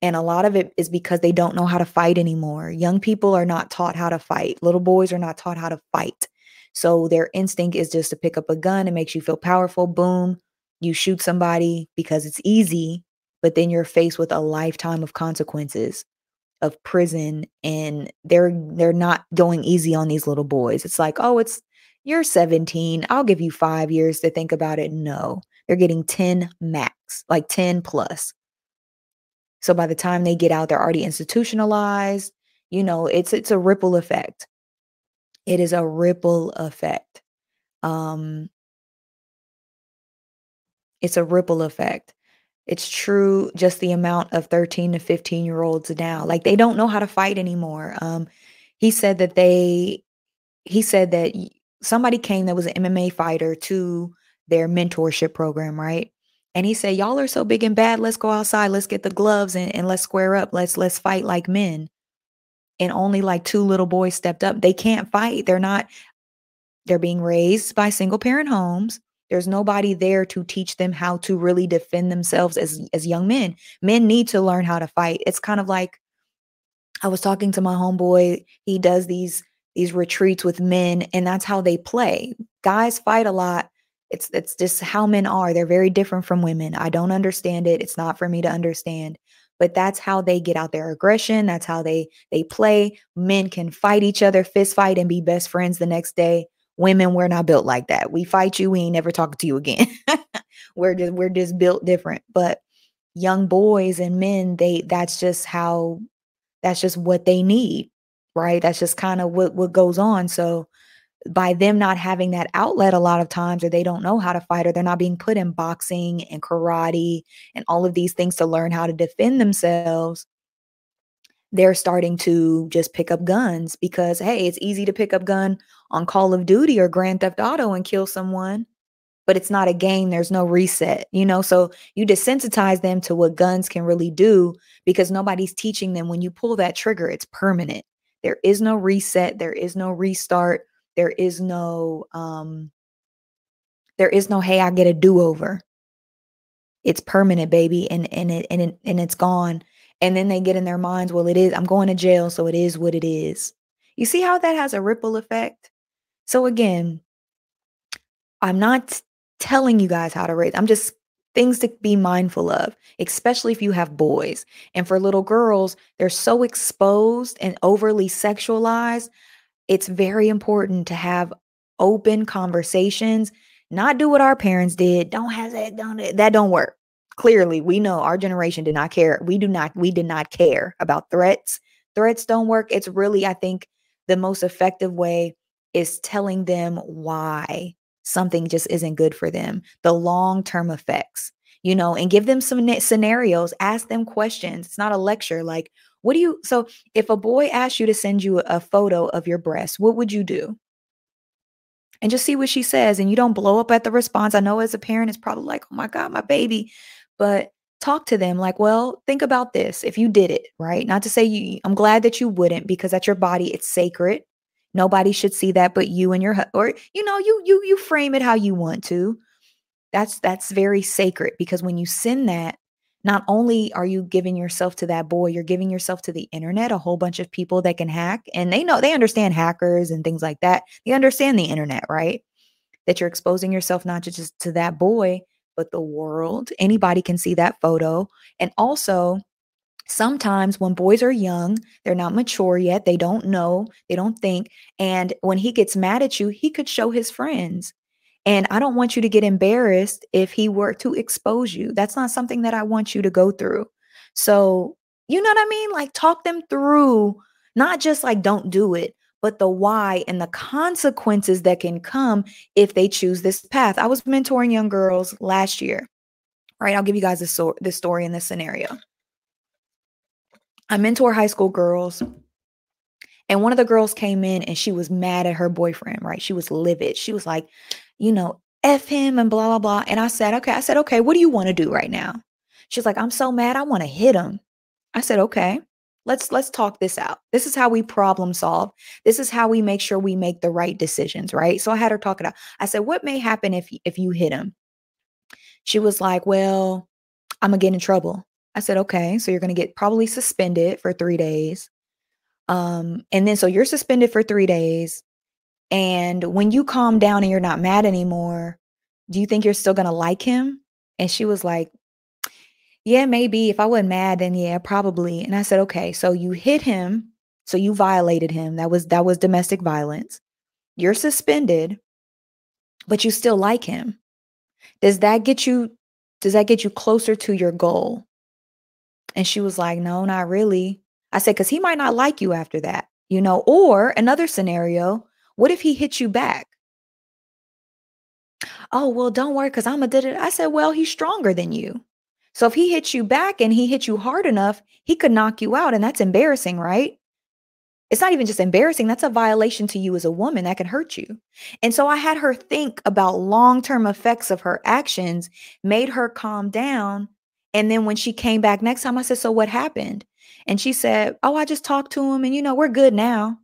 And a lot of it is because they don't know how to fight anymore. Young people are not taught how to fight. Little boys are not taught how to fight. So their instinct is just to pick up a gun. It makes you feel powerful. Boom, you shoot somebody because it's easy, but then you're faced with a lifetime of consequences of prison and they're they're not going easy on these little boys. It's like, "Oh, it's you're 17. I'll give you five years to think about it. No, they're getting 10 max, like 10 plus. So by the time they get out, they're already institutionalized. You know, it's it's a ripple effect. It is a ripple effect. Um, it's a ripple effect. It's true, just the amount of 13 to 15 year olds now, like they don't know how to fight anymore. Um, he said that they, he said that somebody came that was an MMA fighter to their mentorship program, right? And he said, Y'all are so big and bad. Let's go outside. Let's get the gloves and, and let's square up. Let's let's fight like men. And only like two little boys stepped up. They can't fight. They're not, they're being raised by single parent homes. There's nobody there to teach them how to really defend themselves as as young men. Men need to learn how to fight. It's kind of like I was talking to my homeboy. He does these these retreats with men and that's how they play. Guys fight a lot. It's it's just how men are. They're very different from women. I don't understand it. It's not for me to understand. But that's how they get out their aggression. That's how they they play. Men can fight each other, fist fight and be best friends the next day. Women, we're not built like that. We fight you, we ain't never talking to you again. *laughs* we're just we're just built different. But young boys and men, they that's just how that's just what they need right? That's just kind of what what goes on. So by them not having that outlet a lot of times or they don't know how to fight or they're not being put in boxing and karate and all of these things to learn how to defend themselves they're starting to just pick up guns because hey it's easy to pick up gun on call of duty or grand theft auto and kill someone but it's not a game there's no reset you know so you desensitize them to what guns can really do because nobody's teaching them when you pull that trigger it's permanent there is no reset, there is no restart, there is no um there is no hey, I get a do-over. It's permanent, baby, and and it and it, and it's gone. And then they get in their minds, well, it is I'm going to jail, so it is what it is. You see how that has a ripple effect? So again, I'm not telling you guys how to raise. I'm just things to be mindful of, especially if you have boys. And for little girls, they're so exposed and overly sexualized. It's very important to have open conversations, not do what our parents did. Don't have that, don't that don't work. Clearly, we know our generation did not care. We do not, we did not care about threats. Threats don't work. It's really, I think, the most effective way is telling them why something just isn't good for them, the long term effects, you know, and give them some scenarios, ask them questions. It's not a lecture. Like, what do you, so if a boy asks you to send you a photo of your breast, what would you do? And just see what she says. And you don't blow up at the response. I know as a parent, it's probably like, oh my God, my baby. But talk to them like, well, think about this. If you did it, right? Not to say you, I'm glad that you wouldn't because that's your body. It's sacred. Nobody should see that but you and your or you know you you you frame it how you want to. That's that's very sacred because when you send that not only are you giving yourself to that boy, you're giving yourself to the internet, a whole bunch of people that can hack and they know they understand hackers and things like that. They understand the internet, right? That you're exposing yourself not just to that boy, but the world. Anybody can see that photo. And also, sometimes when boys are young, they're not mature yet, they don't know, they don't think. And when he gets mad at you, he could show his friends. And I don't want you to get embarrassed if he were to expose you. That's not something that I want you to go through. So, you know what I mean? Like, talk them through, not just like, don't do it, but the why and the consequences that can come if they choose this path. I was mentoring young girls last year. All right, I'll give you guys this, so- this story in this scenario. I mentor high school girls. And one of the girls came in and she was mad at her boyfriend, right? She was livid. She was like, you know, F him and blah, blah, blah. And I said, okay. I said, okay, what do you want to do right now? She's like, I'm so mad. I want to hit him. I said, okay, let's let's talk this out. This is how we problem solve. This is how we make sure we make the right decisions, right? So I had her talk it out. I said, what may happen if if you hit him? She was like, well, I'm gonna get in trouble. I said, okay, so you're going to get probably suspended for three days. Um, and then so you're suspended for three days. And when you calm down and you're not mad anymore, do you think you're still going to like him? And she was like, yeah, maybe. If I wasn't mad, then yeah, probably. And I said, okay, so you hit him. So you violated him. That was that was domestic violence. You're suspended, but you still like him. Does that get you does that get you closer to your goal? And she was like, No, not really. I said, Because he might not like you after that, you know? Or another scenario, what if he hits you back? Oh, well, don't worry, because I'm a did it. I said, Well, he's stronger than you. So if he hits you back and he hits you hard enough, he could knock you out. And that's embarrassing, right? It's not even just embarrassing, that's a violation to you as a woman that can hurt you. And so I had her think about long term effects of her actions, made her calm down and then when she came back next time, I said, So what happened? And she said, Oh, I just talked to him and, you know, we're good now.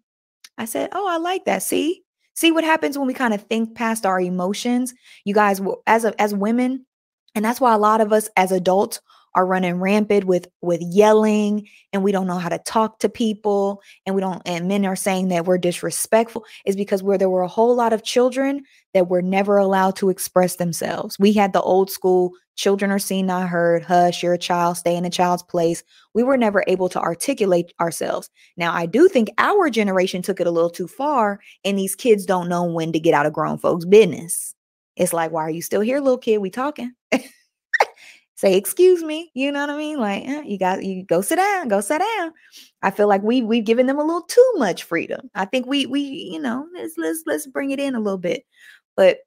I said, Oh, I like that. See? See what happens when we kind of think past our emotions? You guys, as a, as women, and that's why a lot of us as adults are running rampant with with yelling and we don't know how to talk to people and we don't and men are saying that we're disrespectful is because where there were a whole lot of children that were never allowed to express themselves. We had the old school children are seen not heard, hush, you're a child, stay in a child's place. We were never able to articulate ourselves. Now, I do think our generation took it a little too far and these kids don't know when to get out of grown folks' business. It's like, why are you still here, little kid? We talking. *laughs* say excuse me you know what i mean? Like eh, you got you go sit down go sit down. I feel like we we've given them a little too much freedom. I think we we you know let's let's let's bring it in a little bit. But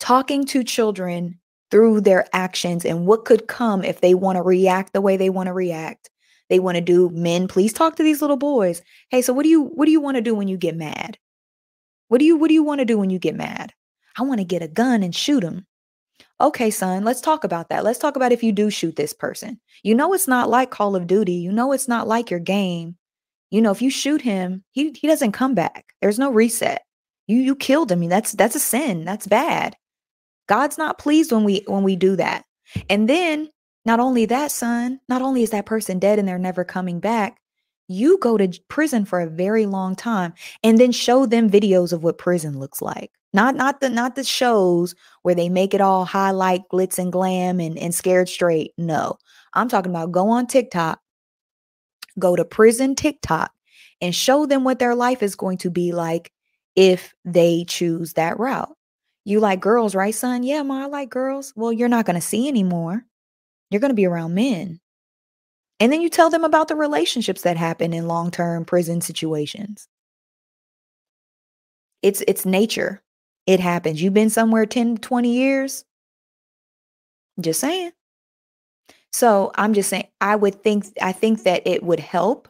talking to children through their actions and what could come if they want to react the way they want to react. They want to do men please talk to these little boys. Hey so what do you what do you want to do when you get mad? What do you what do you want to do when you get mad? I want to get a gun and shoot them Okay, son, let's talk about that. Let's talk about if you do shoot this person. You know, it's not like Call of Duty. You know, it's not like your game. You know, if you shoot him, he, he doesn't come back. There's no reset. You you killed him. That's that's a sin. That's bad. God's not pleased when we when we do that. And then not only that, son, not only is that person dead and they're never coming back, you go to prison for a very long time and then show them videos of what prison looks like. Not not the not the shows where they make it all highlight glitz and glam and, and scared straight. No i'm talking about go on tiktok go to prison tiktok and show them what their life is going to be like if they choose that route. You like girls right son? Yeah ma i like girls. Well you're not going to see anymore. You're going to be around men and then you tell them about the relationships that happen in long-term prison situations. It's it's nature. It happens. You've been somewhere 10, 20 years. Just saying. So I'm just saying I would think I think that it would help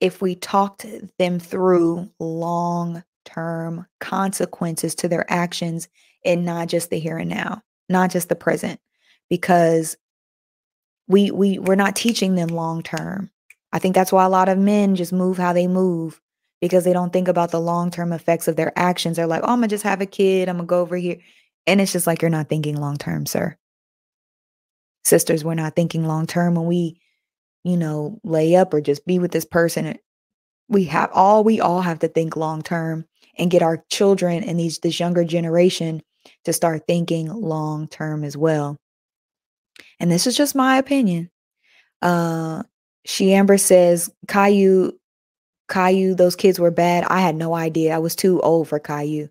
if we talked them through long-term consequences to their actions and not just the here and now, not just the present. Because we we we're not teaching them long term. I think that's why a lot of men just move how they move because they don't think about the long term effects of their actions. They're like, "Oh, I'm gonna just have a kid. I'm gonna go over here," and it's just like you're not thinking long term, sir. Sisters, we're not thinking long term when we, you know, lay up or just be with this person. We have all we all have to think long term and get our children and these this younger generation to start thinking long term as well. And this is just my opinion. Uh Shamber says Caillou Caillou those kids were bad. I had no idea. I was too old for Caillou.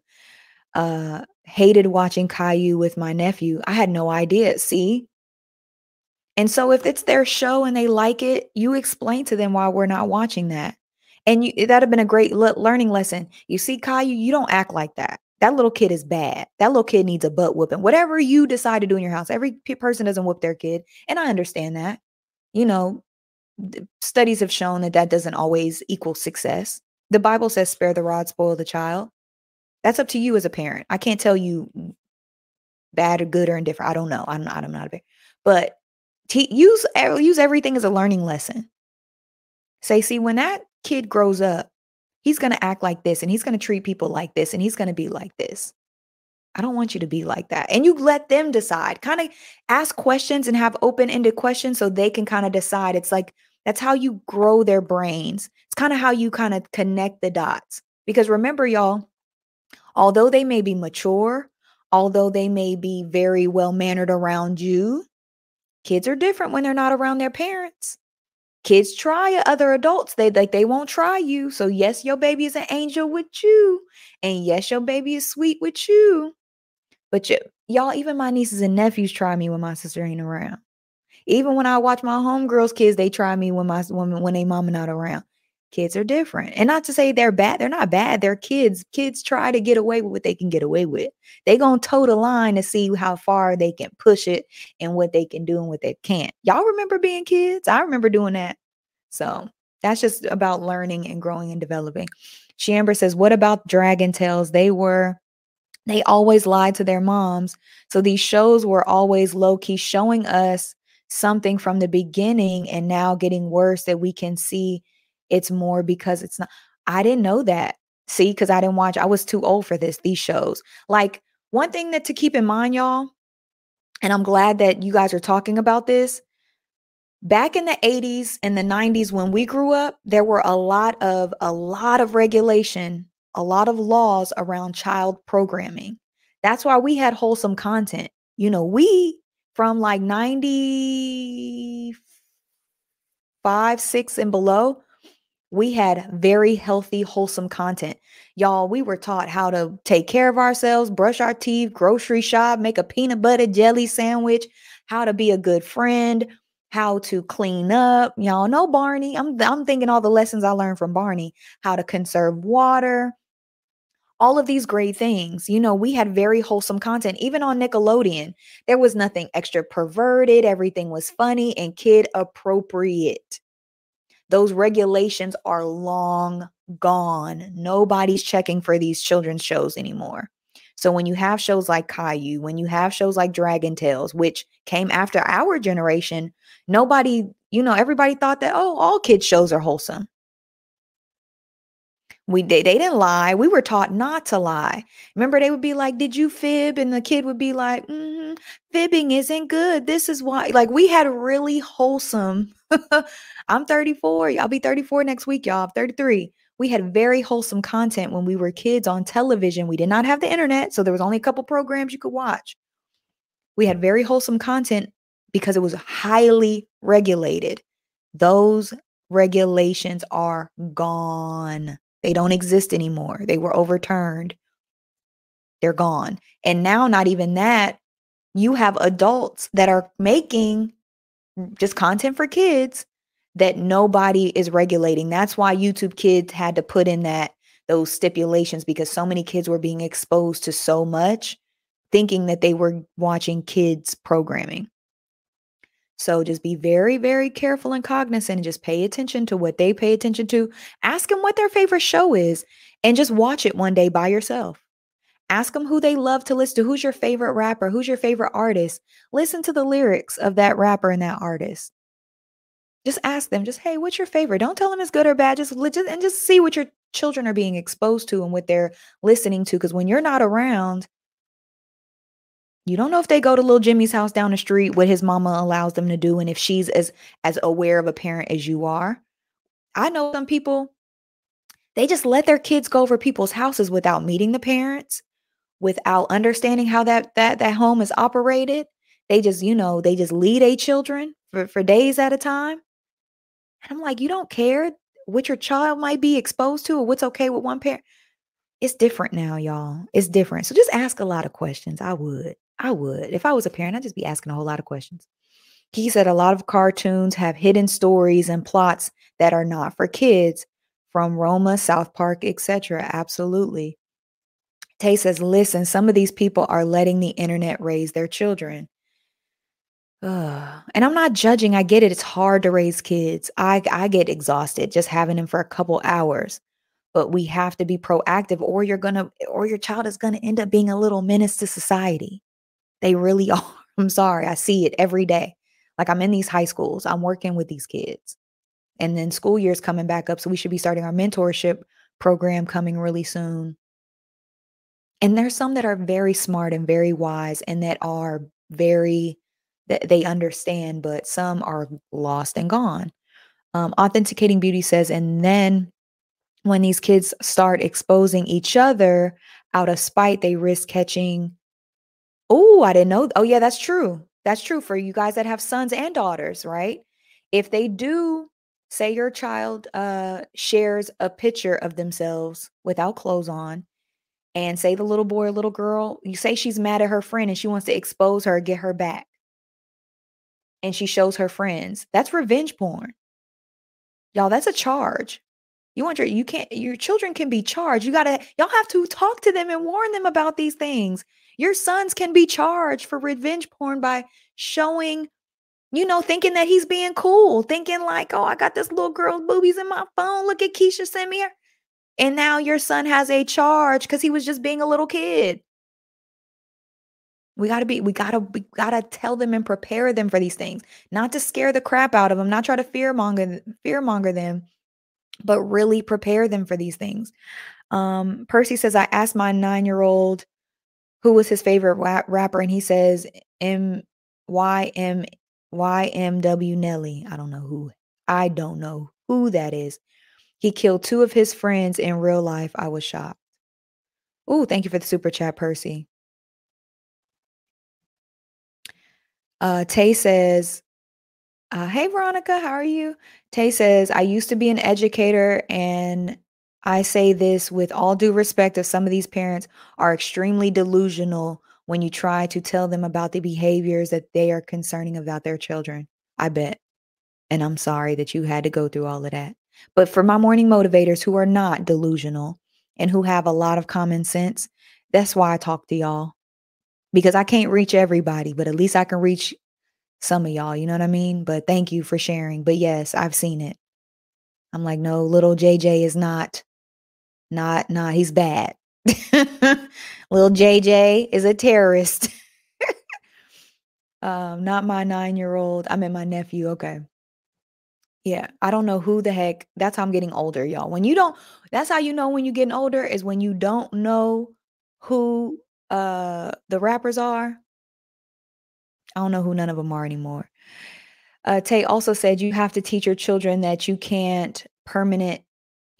Uh hated watching Caillou with my nephew. I had no idea. See? And so if it's their show and they like it, you explain to them why we're not watching that. And you, that'd have been a great le- learning lesson. You see, Caillou, you don't act like that. That little kid is bad. That little kid needs a butt whooping. Whatever you decide to do in your house, every person doesn't whoop their kid. And I understand that. You know, studies have shown that that doesn't always equal success. The Bible says, spare the rod, spoil the child. That's up to you as a parent. I can't tell you bad or good or indifferent. I don't know. I'm not, I'm not a parent. But use use everything as a learning lesson. Say, see, when that kid grows up, he's going to act like this and he's going to treat people like this and he's going to be like this. I don't want you to be like that. And you let them decide. Kind of ask questions and have open-ended questions so they can kind of decide. It's like that's how you grow their brains. It's kind of how you kind of connect the dots. Because remember y'all, although they may be mature, although they may be very well mannered around you, Kids are different when they're not around their parents. Kids try other adults. They like they won't try you. So yes, your baby is an angel with you. And yes, your baby is sweet with you. But y- y'all, even my nieces and nephews try me when my sister ain't around. Even when I watch my homegirls' kids, they try me when my when, when they mama not around kids are different. And not to say they're bad, they're not bad. They're kids. Kids try to get away with what they can get away with. They gonna toe the line to see how far they can push it and what they can do and what they can't. Y'all remember being kids? I remember doing that. So that's just about learning and growing and developing. Shamber says, What about Dragon Tales? They were they always lied to their moms. So these shows were always low key showing us something from the beginning and now getting worse that we can see it's more because it's not, I didn't know that. See, because I didn't watch, I was too old for this, these shows. Like, one thing that to keep in mind, y'all, and I'm glad that you guys are talking about this. Back in the 80s and the 90s when we grew up, there were a lot of a lot of regulation, a lot of laws around child programming. That's why we had wholesome content. You know, we from like 95, 6 and below, we had very healthy, wholesome content. Y'all, we were taught how to take care of ourselves, brush our teeth, grocery shop, make a peanut butter jelly sandwich, how to be a good friend, how to clean up. Y'all know Barney. I'm, I'm thinking all the lessons I learned from Barney, how to conserve water, all of these great things. You know, we had very wholesome content. Even on Nickelodeon, there was nothing extra perverted, everything was funny and kid appropriate. Those regulations are long gone. Nobody's checking for these children's shows anymore. So when you have shows like Caillou, when you have shows like Dragon Tales, which came after our generation, nobody, you know, everybody thought that, oh, all kids shows are wholesome. We they, they didn't lie. We were taught not to lie. Remember, they would be like, "Did you fib?" And the kid would be like, mm-hmm, "Fibbing isn't good. This is why." Like we had really wholesome. *laughs* I'm 34. I'll be 34 next week, y'all. I'm 33. We had very wholesome content when we were kids on television. We did not have the internet, so there was only a couple programs you could watch. We had very wholesome content because it was highly regulated. Those regulations are gone. They don't exist anymore. They were overturned. They're gone. And now, not even that, you have adults that are making just content for kids that nobody is regulating. That's why YouTube Kids had to put in that those stipulations because so many kids were being exposed to so much thinking that they were watching kids programming. So just be very, very careful and cognizant and just pay attention to what they pay attention to. Ask them what their favorite show is and just watch it one day by yourself. Ask them who they love to listen to. Who's your favorite rapper? Who's your favorite artist? Listen to the lyrics of that rapper and that artist. Just ask them, just, hey, what's your favorite? Don't tell them it's good or bad. Just, just and just see what your children are being exposed to and what they're listening to. Because when you're not around, you don't know if they go to little Jimmy's house down the street, what his mama allows them to do, and if she's as as aware of a parent as you are. I know some people, they just let their kids go over people's houses without meeting the parents, without understanding how that that that home is operated. They just, you know, they just lead a children for, for days at a time. And I'm like, you don't care what your child might be exposed to or what's okay with one parent. It's different now, y'all. It's different. So just ask a lot of questions. I would. I would. If I was a parent, I'd just be asking a whole lot of questions. He said a lot of cartoons have hidden stories and plots that are not for kids from Roma, South Park, etc. Absolutely. Tay says, listen, some of these people are letting the internet raise their children. Ugh. And I'm not judging. I get it. It's hard to raise kids. I, I get exhausted just having them for a couple hours. But we have to be proactive, or you're gonna, or your child is gonna end up being a little menace to society. They really *laughs* are. I'm sorry. I see it every day. Like I'm in these high schools, I'm working with these kids. And then school year's coming back up. So we should be starting our mentorship program coming really soon. And there's some that are very smart and very wise and that are very that they understand, but some are lost and gone. Um, Authenticating Beauty says, and then when these kids start exposing each other out of spite, they risk catching. Oh, I didn't know. Oh, yeah, that's true. That's true for you guys that have sons and daughters, right? If they do, say your child uh, shares a picture of themselves without clothes on, and say the little boy or little girl, you say she's mad at her friend and she wants to expose her, get her back. And she shows her friends. That's revenge porn. Y'all, that's a charge. You want your you can't your children can be charged. You gotta y'all have to talk to them and warn them about these things. Your sons can be charged for revenge porn by showing, you know, thinking that he's being cool, thinking like, oh, I got this little girl's boobies in my phone. Look at Keisha send me. And now your son has a charge because he was just being a little kid. We gotta be, we gotta, we gotta tell them and prepare them for these things, not to scare the crap out of them, not try to fear monger, fear monger them, but really prepare them for these things. Um, Percy says, I asked my nine year old who was his favorite rap- rapper, and he says M Y M Y M W Nelly. I don't know who. I don't know who that is. He killed two of his friends in real life. I was shocked. Oh, thank you for the super chat, Percy. Uh, Tay says, uh, Hey, Veronica, how are you? Tay says, I used to be an educator and I say this with all due respect of some of these parents are extremely delusional when you try to tell them about the behaviors that they are concerning about their children. I bet. And I'm sorry that you had to go through all of that. But for my morning motivators who are not delusional and who have a lot of common sense, that's why I talk to y'all. Because I can't reach everybody, but at least I can reach some of y'all, you know what I mean? But thank you for sharing. But yes, I've seen it. I'm like, no, little JJ is not not, not, he's bad. *laughs* Little JJ is a terrorist. *laughs* um, not my nine year old. I mean, my nephew. Okay. Yeah, I don't know who the heck. That's how I'm getting older, y'all. When you don't, that's how you know when you're getting older is when you don't know who uh the rappers are. I don't know who none of them are anymore. Uh, Tay also said you have to teach your children that you can't permanent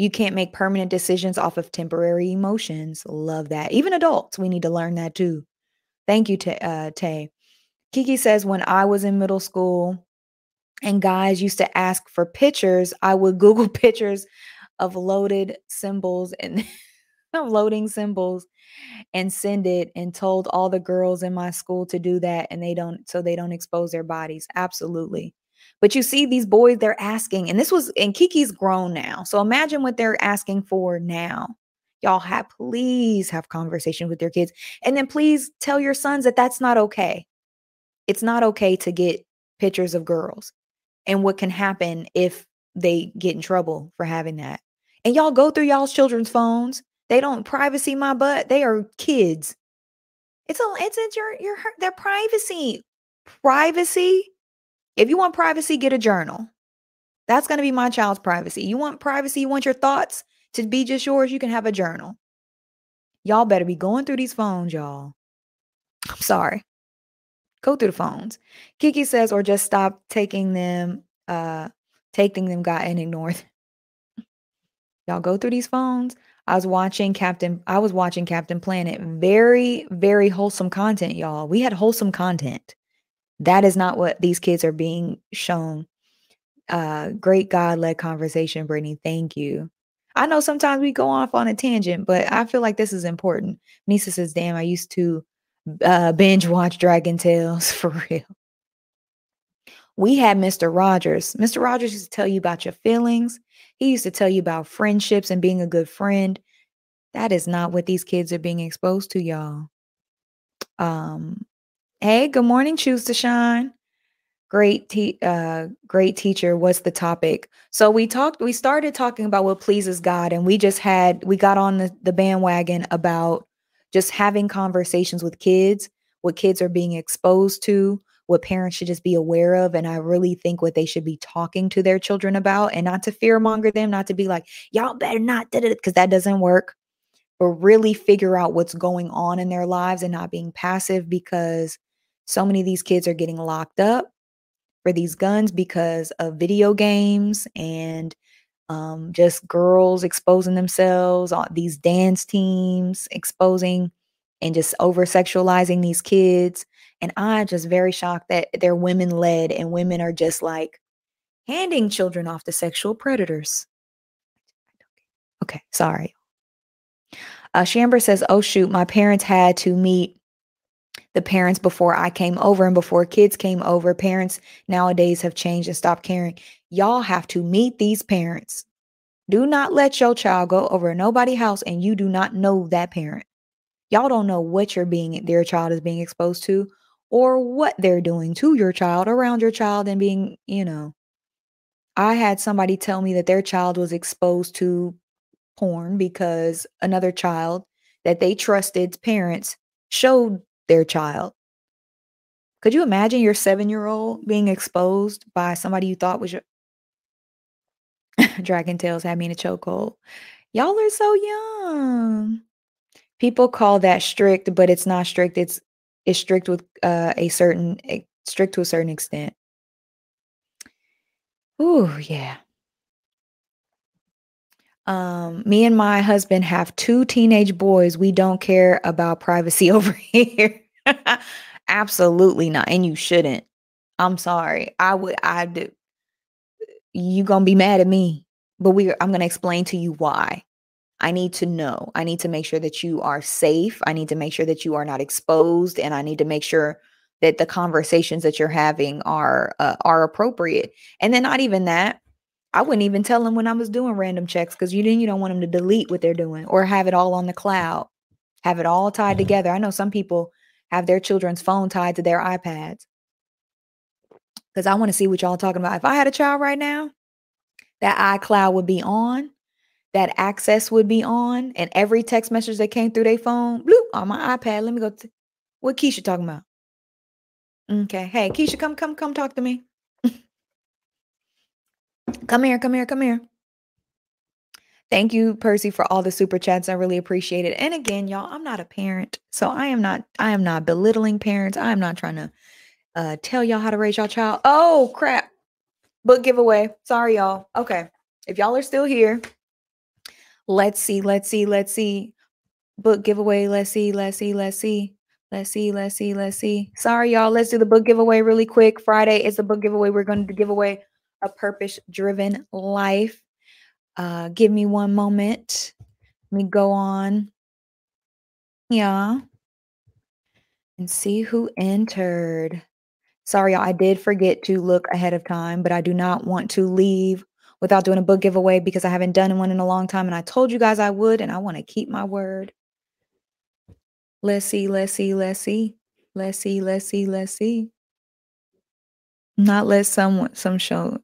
you can't make permanent decisions off of temporary emotions. Love that. Even adults, we need to learn that too. Thank you, uh, Tay. Kiki says, when I was in middle school and guys used to ask for pictures, I would Google *laughs* pictures of loaded symbols and *laughs* loading symbols and send it and told all the girls in my school to do that and they don't so they don't expose their bodies absolutely but you see these boys, they're asking, and this was, and Kiki's grown now. So imagine what they're asking for now. Y'all have, please have conversations with your kids. And then please tell your sons that that's not okay. It's not okay to get pictures of girls and what can happen if they get in trouble for having that. And y'all go through y'all's children's phones. They don't privacy my butt. They are kids. It's a it's, it's your your their privacy. Privacy if you want privacy, get a journal. That's going to be my child's privacy. You want privacy, you want your thoughts to be just yours, you can have a journal. Y'all better be going through these phones, y'all. I'm sorry. Go through the phones. Kiki says, or just stop taking them, uh, taking them, got and ignore them. Y'all go through these phones. I was watching Captain I was watching Captain Planet. Very very wholesome content, y'all. We had wholesome content. That is not what these kids are being shown. Uh great God-led conversation, Brittany. Thank you. I know sometimes we go off on a tangent, but I feel like this is important. Nisa says, "Damn, I used to uh, binge watch Dragon Tales *laughs* for real." We had Mr. Rogers. Mr. Rogers used to tell you about your feelings. He used to tell you about friendships and being a good friend. That is not what these kids are being exposed to, y'all. Um, hey, good morning, choose to shine. Great, te- uh, great teacher. What's the topic? So we talked. We started talking about what pleases God, and we just had we got on the, the bandwagon about just having conversations with kids, what kids are being exposed to, what parents should just be aware of. And I really think what they should be talking to their children about and not to fearmonger them, not to be like, y'all better not, because that doesn't work, but really figure out what's going on in their lives and not being passive because so many of these kids are getting locked up for these guns because of video games and um, just girls exposing themselves on these dance teams exposing and just over sexualizing these kids and I'm just very shocked that they're women led and women are just like handing children off to sexual predators. Okay, sorry. Uh, Shamber says, Oh, shoot, my parents had to meet the parents before I came over and before kids came over. Parents nowadays have changed and stopped caring. Y'all have to meet these parents. Do not let your child go over nobody house and you do not know that parent. Y'all don't know what you're being their child is being exposed to or what they're doing to your child, around your child, and being, you know. I had somebody tell me that their child was exposed to porn because another child that they trusted parents showed their child. Could you imagine your seven year old being exposed by somebody you thought was your *laughs* Dragon Tales had me in a chokehold? Y'all are so young. People call that strict, but it's not strict. It's it's strict with uh, a certain strict to a certain extent. Oh yeah. Um, me and my husband have two teenage boys. We don't care about privacy *laughs* over here. *laughs* Absolutely not. And you shouldn't. I'm sorry. I would I do you gonna be mad at me. But we I'm gonna explain to you why. I need to know. I need to make sure that you are safe. I need to make sure that you are not exposed, and I need to make sure that the conversations that you're having are uh, are appropriate. And then not even that, I wouldn't even tell them when I was doing random checks because you didn't you don't want them to delete what they're doing or have it all on the cloud, have it all tied mm-hmm. together. I know some people have their children's phone tied to their iPads because I want to see what y'all talking about. If I had a child right now, that iCloud would be on that access would be on and every text message that came through their phone, bloop, on my iPad. Let me go to what Keisha talking about. Okay. Hey, Keisha, come, come, come talk to me. Come here, come here, come here. Thank you, Percy, for all the super chats. I really appreciate it. And again, y'all, I'm not a parent, so I am not, I am not belittling parents. I am not trying to uh tell y'all how to raise your child. Oh crap. Book giveaway. Sorry, y'all. Okay. If y'all are still here, Let's see, let's see, let's see. Book giveaway. Let's see, let's see, let's see. Let's see, let's see, let's see. Sorry, y'all. Let's do the book giveaway really quick. Friday is the book giveaway. We're going to give away a purpose driven life. Uh, give me one moment. Let me go on. Yeah. And see who entered. Sorry, y'all. I did forget to look ahead of time, but I do not want to leave without doing a book giveaway because I haven't done one in a long time. And I told you guys I would, and I want to keep my word. Let's see, let's see, let's see. Let's see, let's see, let's see. Not let someone some show.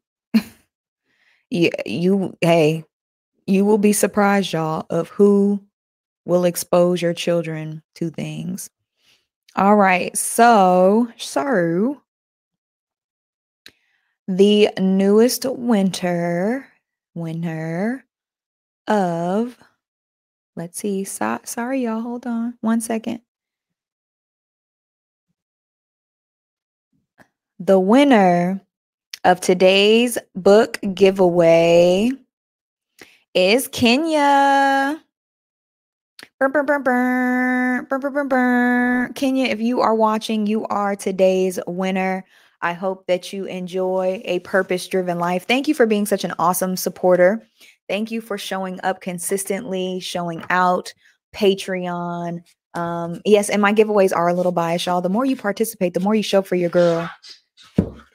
Yeah, you hey, you will be surprised, y'all, of who will expose your children to things. All right, so so the newest winter winner of let's see so, sorry y'all hold on one second the winner of today's book giveaway is kenya Burr, burr, burr. Kenya, if you are watching, you are today's winner. I hope that you enjoy a purpose driven life. Thank you for being such an awesome supporter. Thank you for showing up consistently, showing out, Patreon. Um, yes, and my giveaways are a little biased, y'all. The more you participate, the more you show for your girl,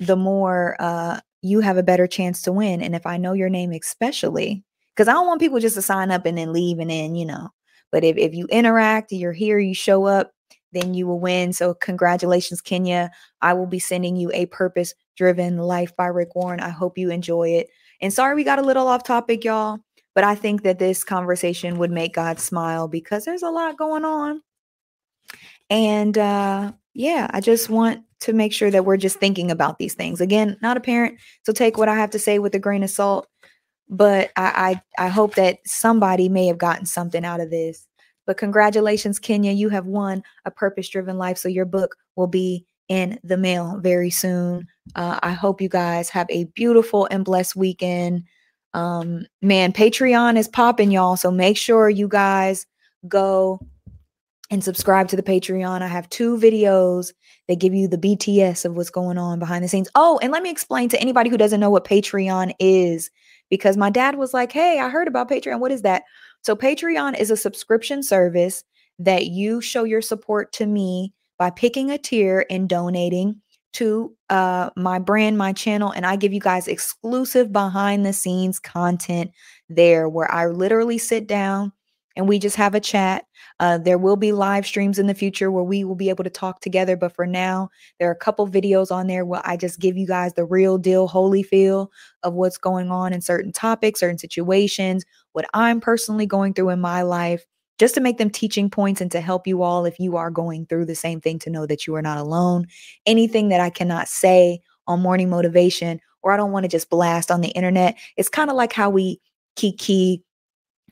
the more uh, you have a better chance to win. And if I know your name, especially, because I don't want people just to sign up and then leave and then, you know, but if, if you interact, you're here, you show up, then you will win. So, congratulations, Kenya. I will be sending you a purpose driven life by Rick Warren. I hope you enjoy it. And sorry we got a little off topic, y'all, but I think that this conversation would make God smile because there's a lot going on. And uh, yeah, I just want to make sure that we're just thinking about these things. Again, not a parent, so take what I have to say with a grain of salt. But I, I, I hope that somebody may have gotten something out of this. But congratulations, Kenya. You have won a purpose driven life. So your book will be in the mail very soon. Uh, I hope you guys have a beautiful and blessed weekend. Um, man, Patreon is popping, y'all. So make sure you guys go and subscribe to the Patreon. I have two videos that give you the BTS of what's going on behind the scenes. Oh, and let me explain to anybody who doesn't know what Patreon is because my dad was like, Hey, I heard about Patreon. What is that? So, Patreon is a subscription service that you show your support to me by picking a tier and donating to uh, my brand, my channel, and I give you guys exclusive behind the scenes content there where I literally sit down and we just have a chat. Uh, there will be live streams in the future where we will be able to talk together. But for now, there are a couple videos on there where I just give you guys the real deal, holy feel of what's going on in certain topics, certain situations, what I'm personally going through in my life, just to make them teaching points and to help you all if you are going through the same thing to know that you are not alone. Anything that I cannot say on morning motivation or I don't want to just blast on the internet, it's kind of like how we kiki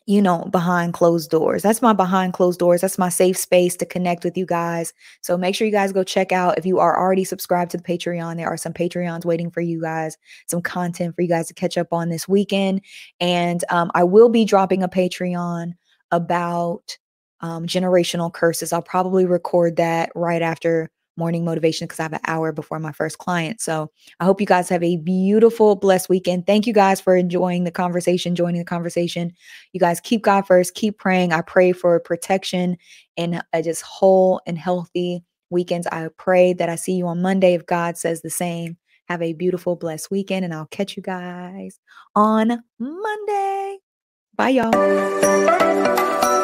you know, behind closed doors. That's my behind closed doors. That's my safe space to connect with you guys. So make sure you guys go check out if you are already subscribed to the Patreon. There are some Patreons waiting for you guys, some content for you guys to catch up on this weekend. And um, I will be dropping a Patreon about um, generational curses. I'll probably record that right after morning motivation because I have an hour before my first client. So I hope you guys have a beautiful, blessed weekend. Thank you guys for enjoying the conversation, joining the conversation. You guys keep God first, keep praying. I pray for protection and just whole and healthy weekends. I pray that I see you on Monday if God says the same. Have a beautiful, blessed weekend, and I'll catch you guys on Monday. Bye, y'all.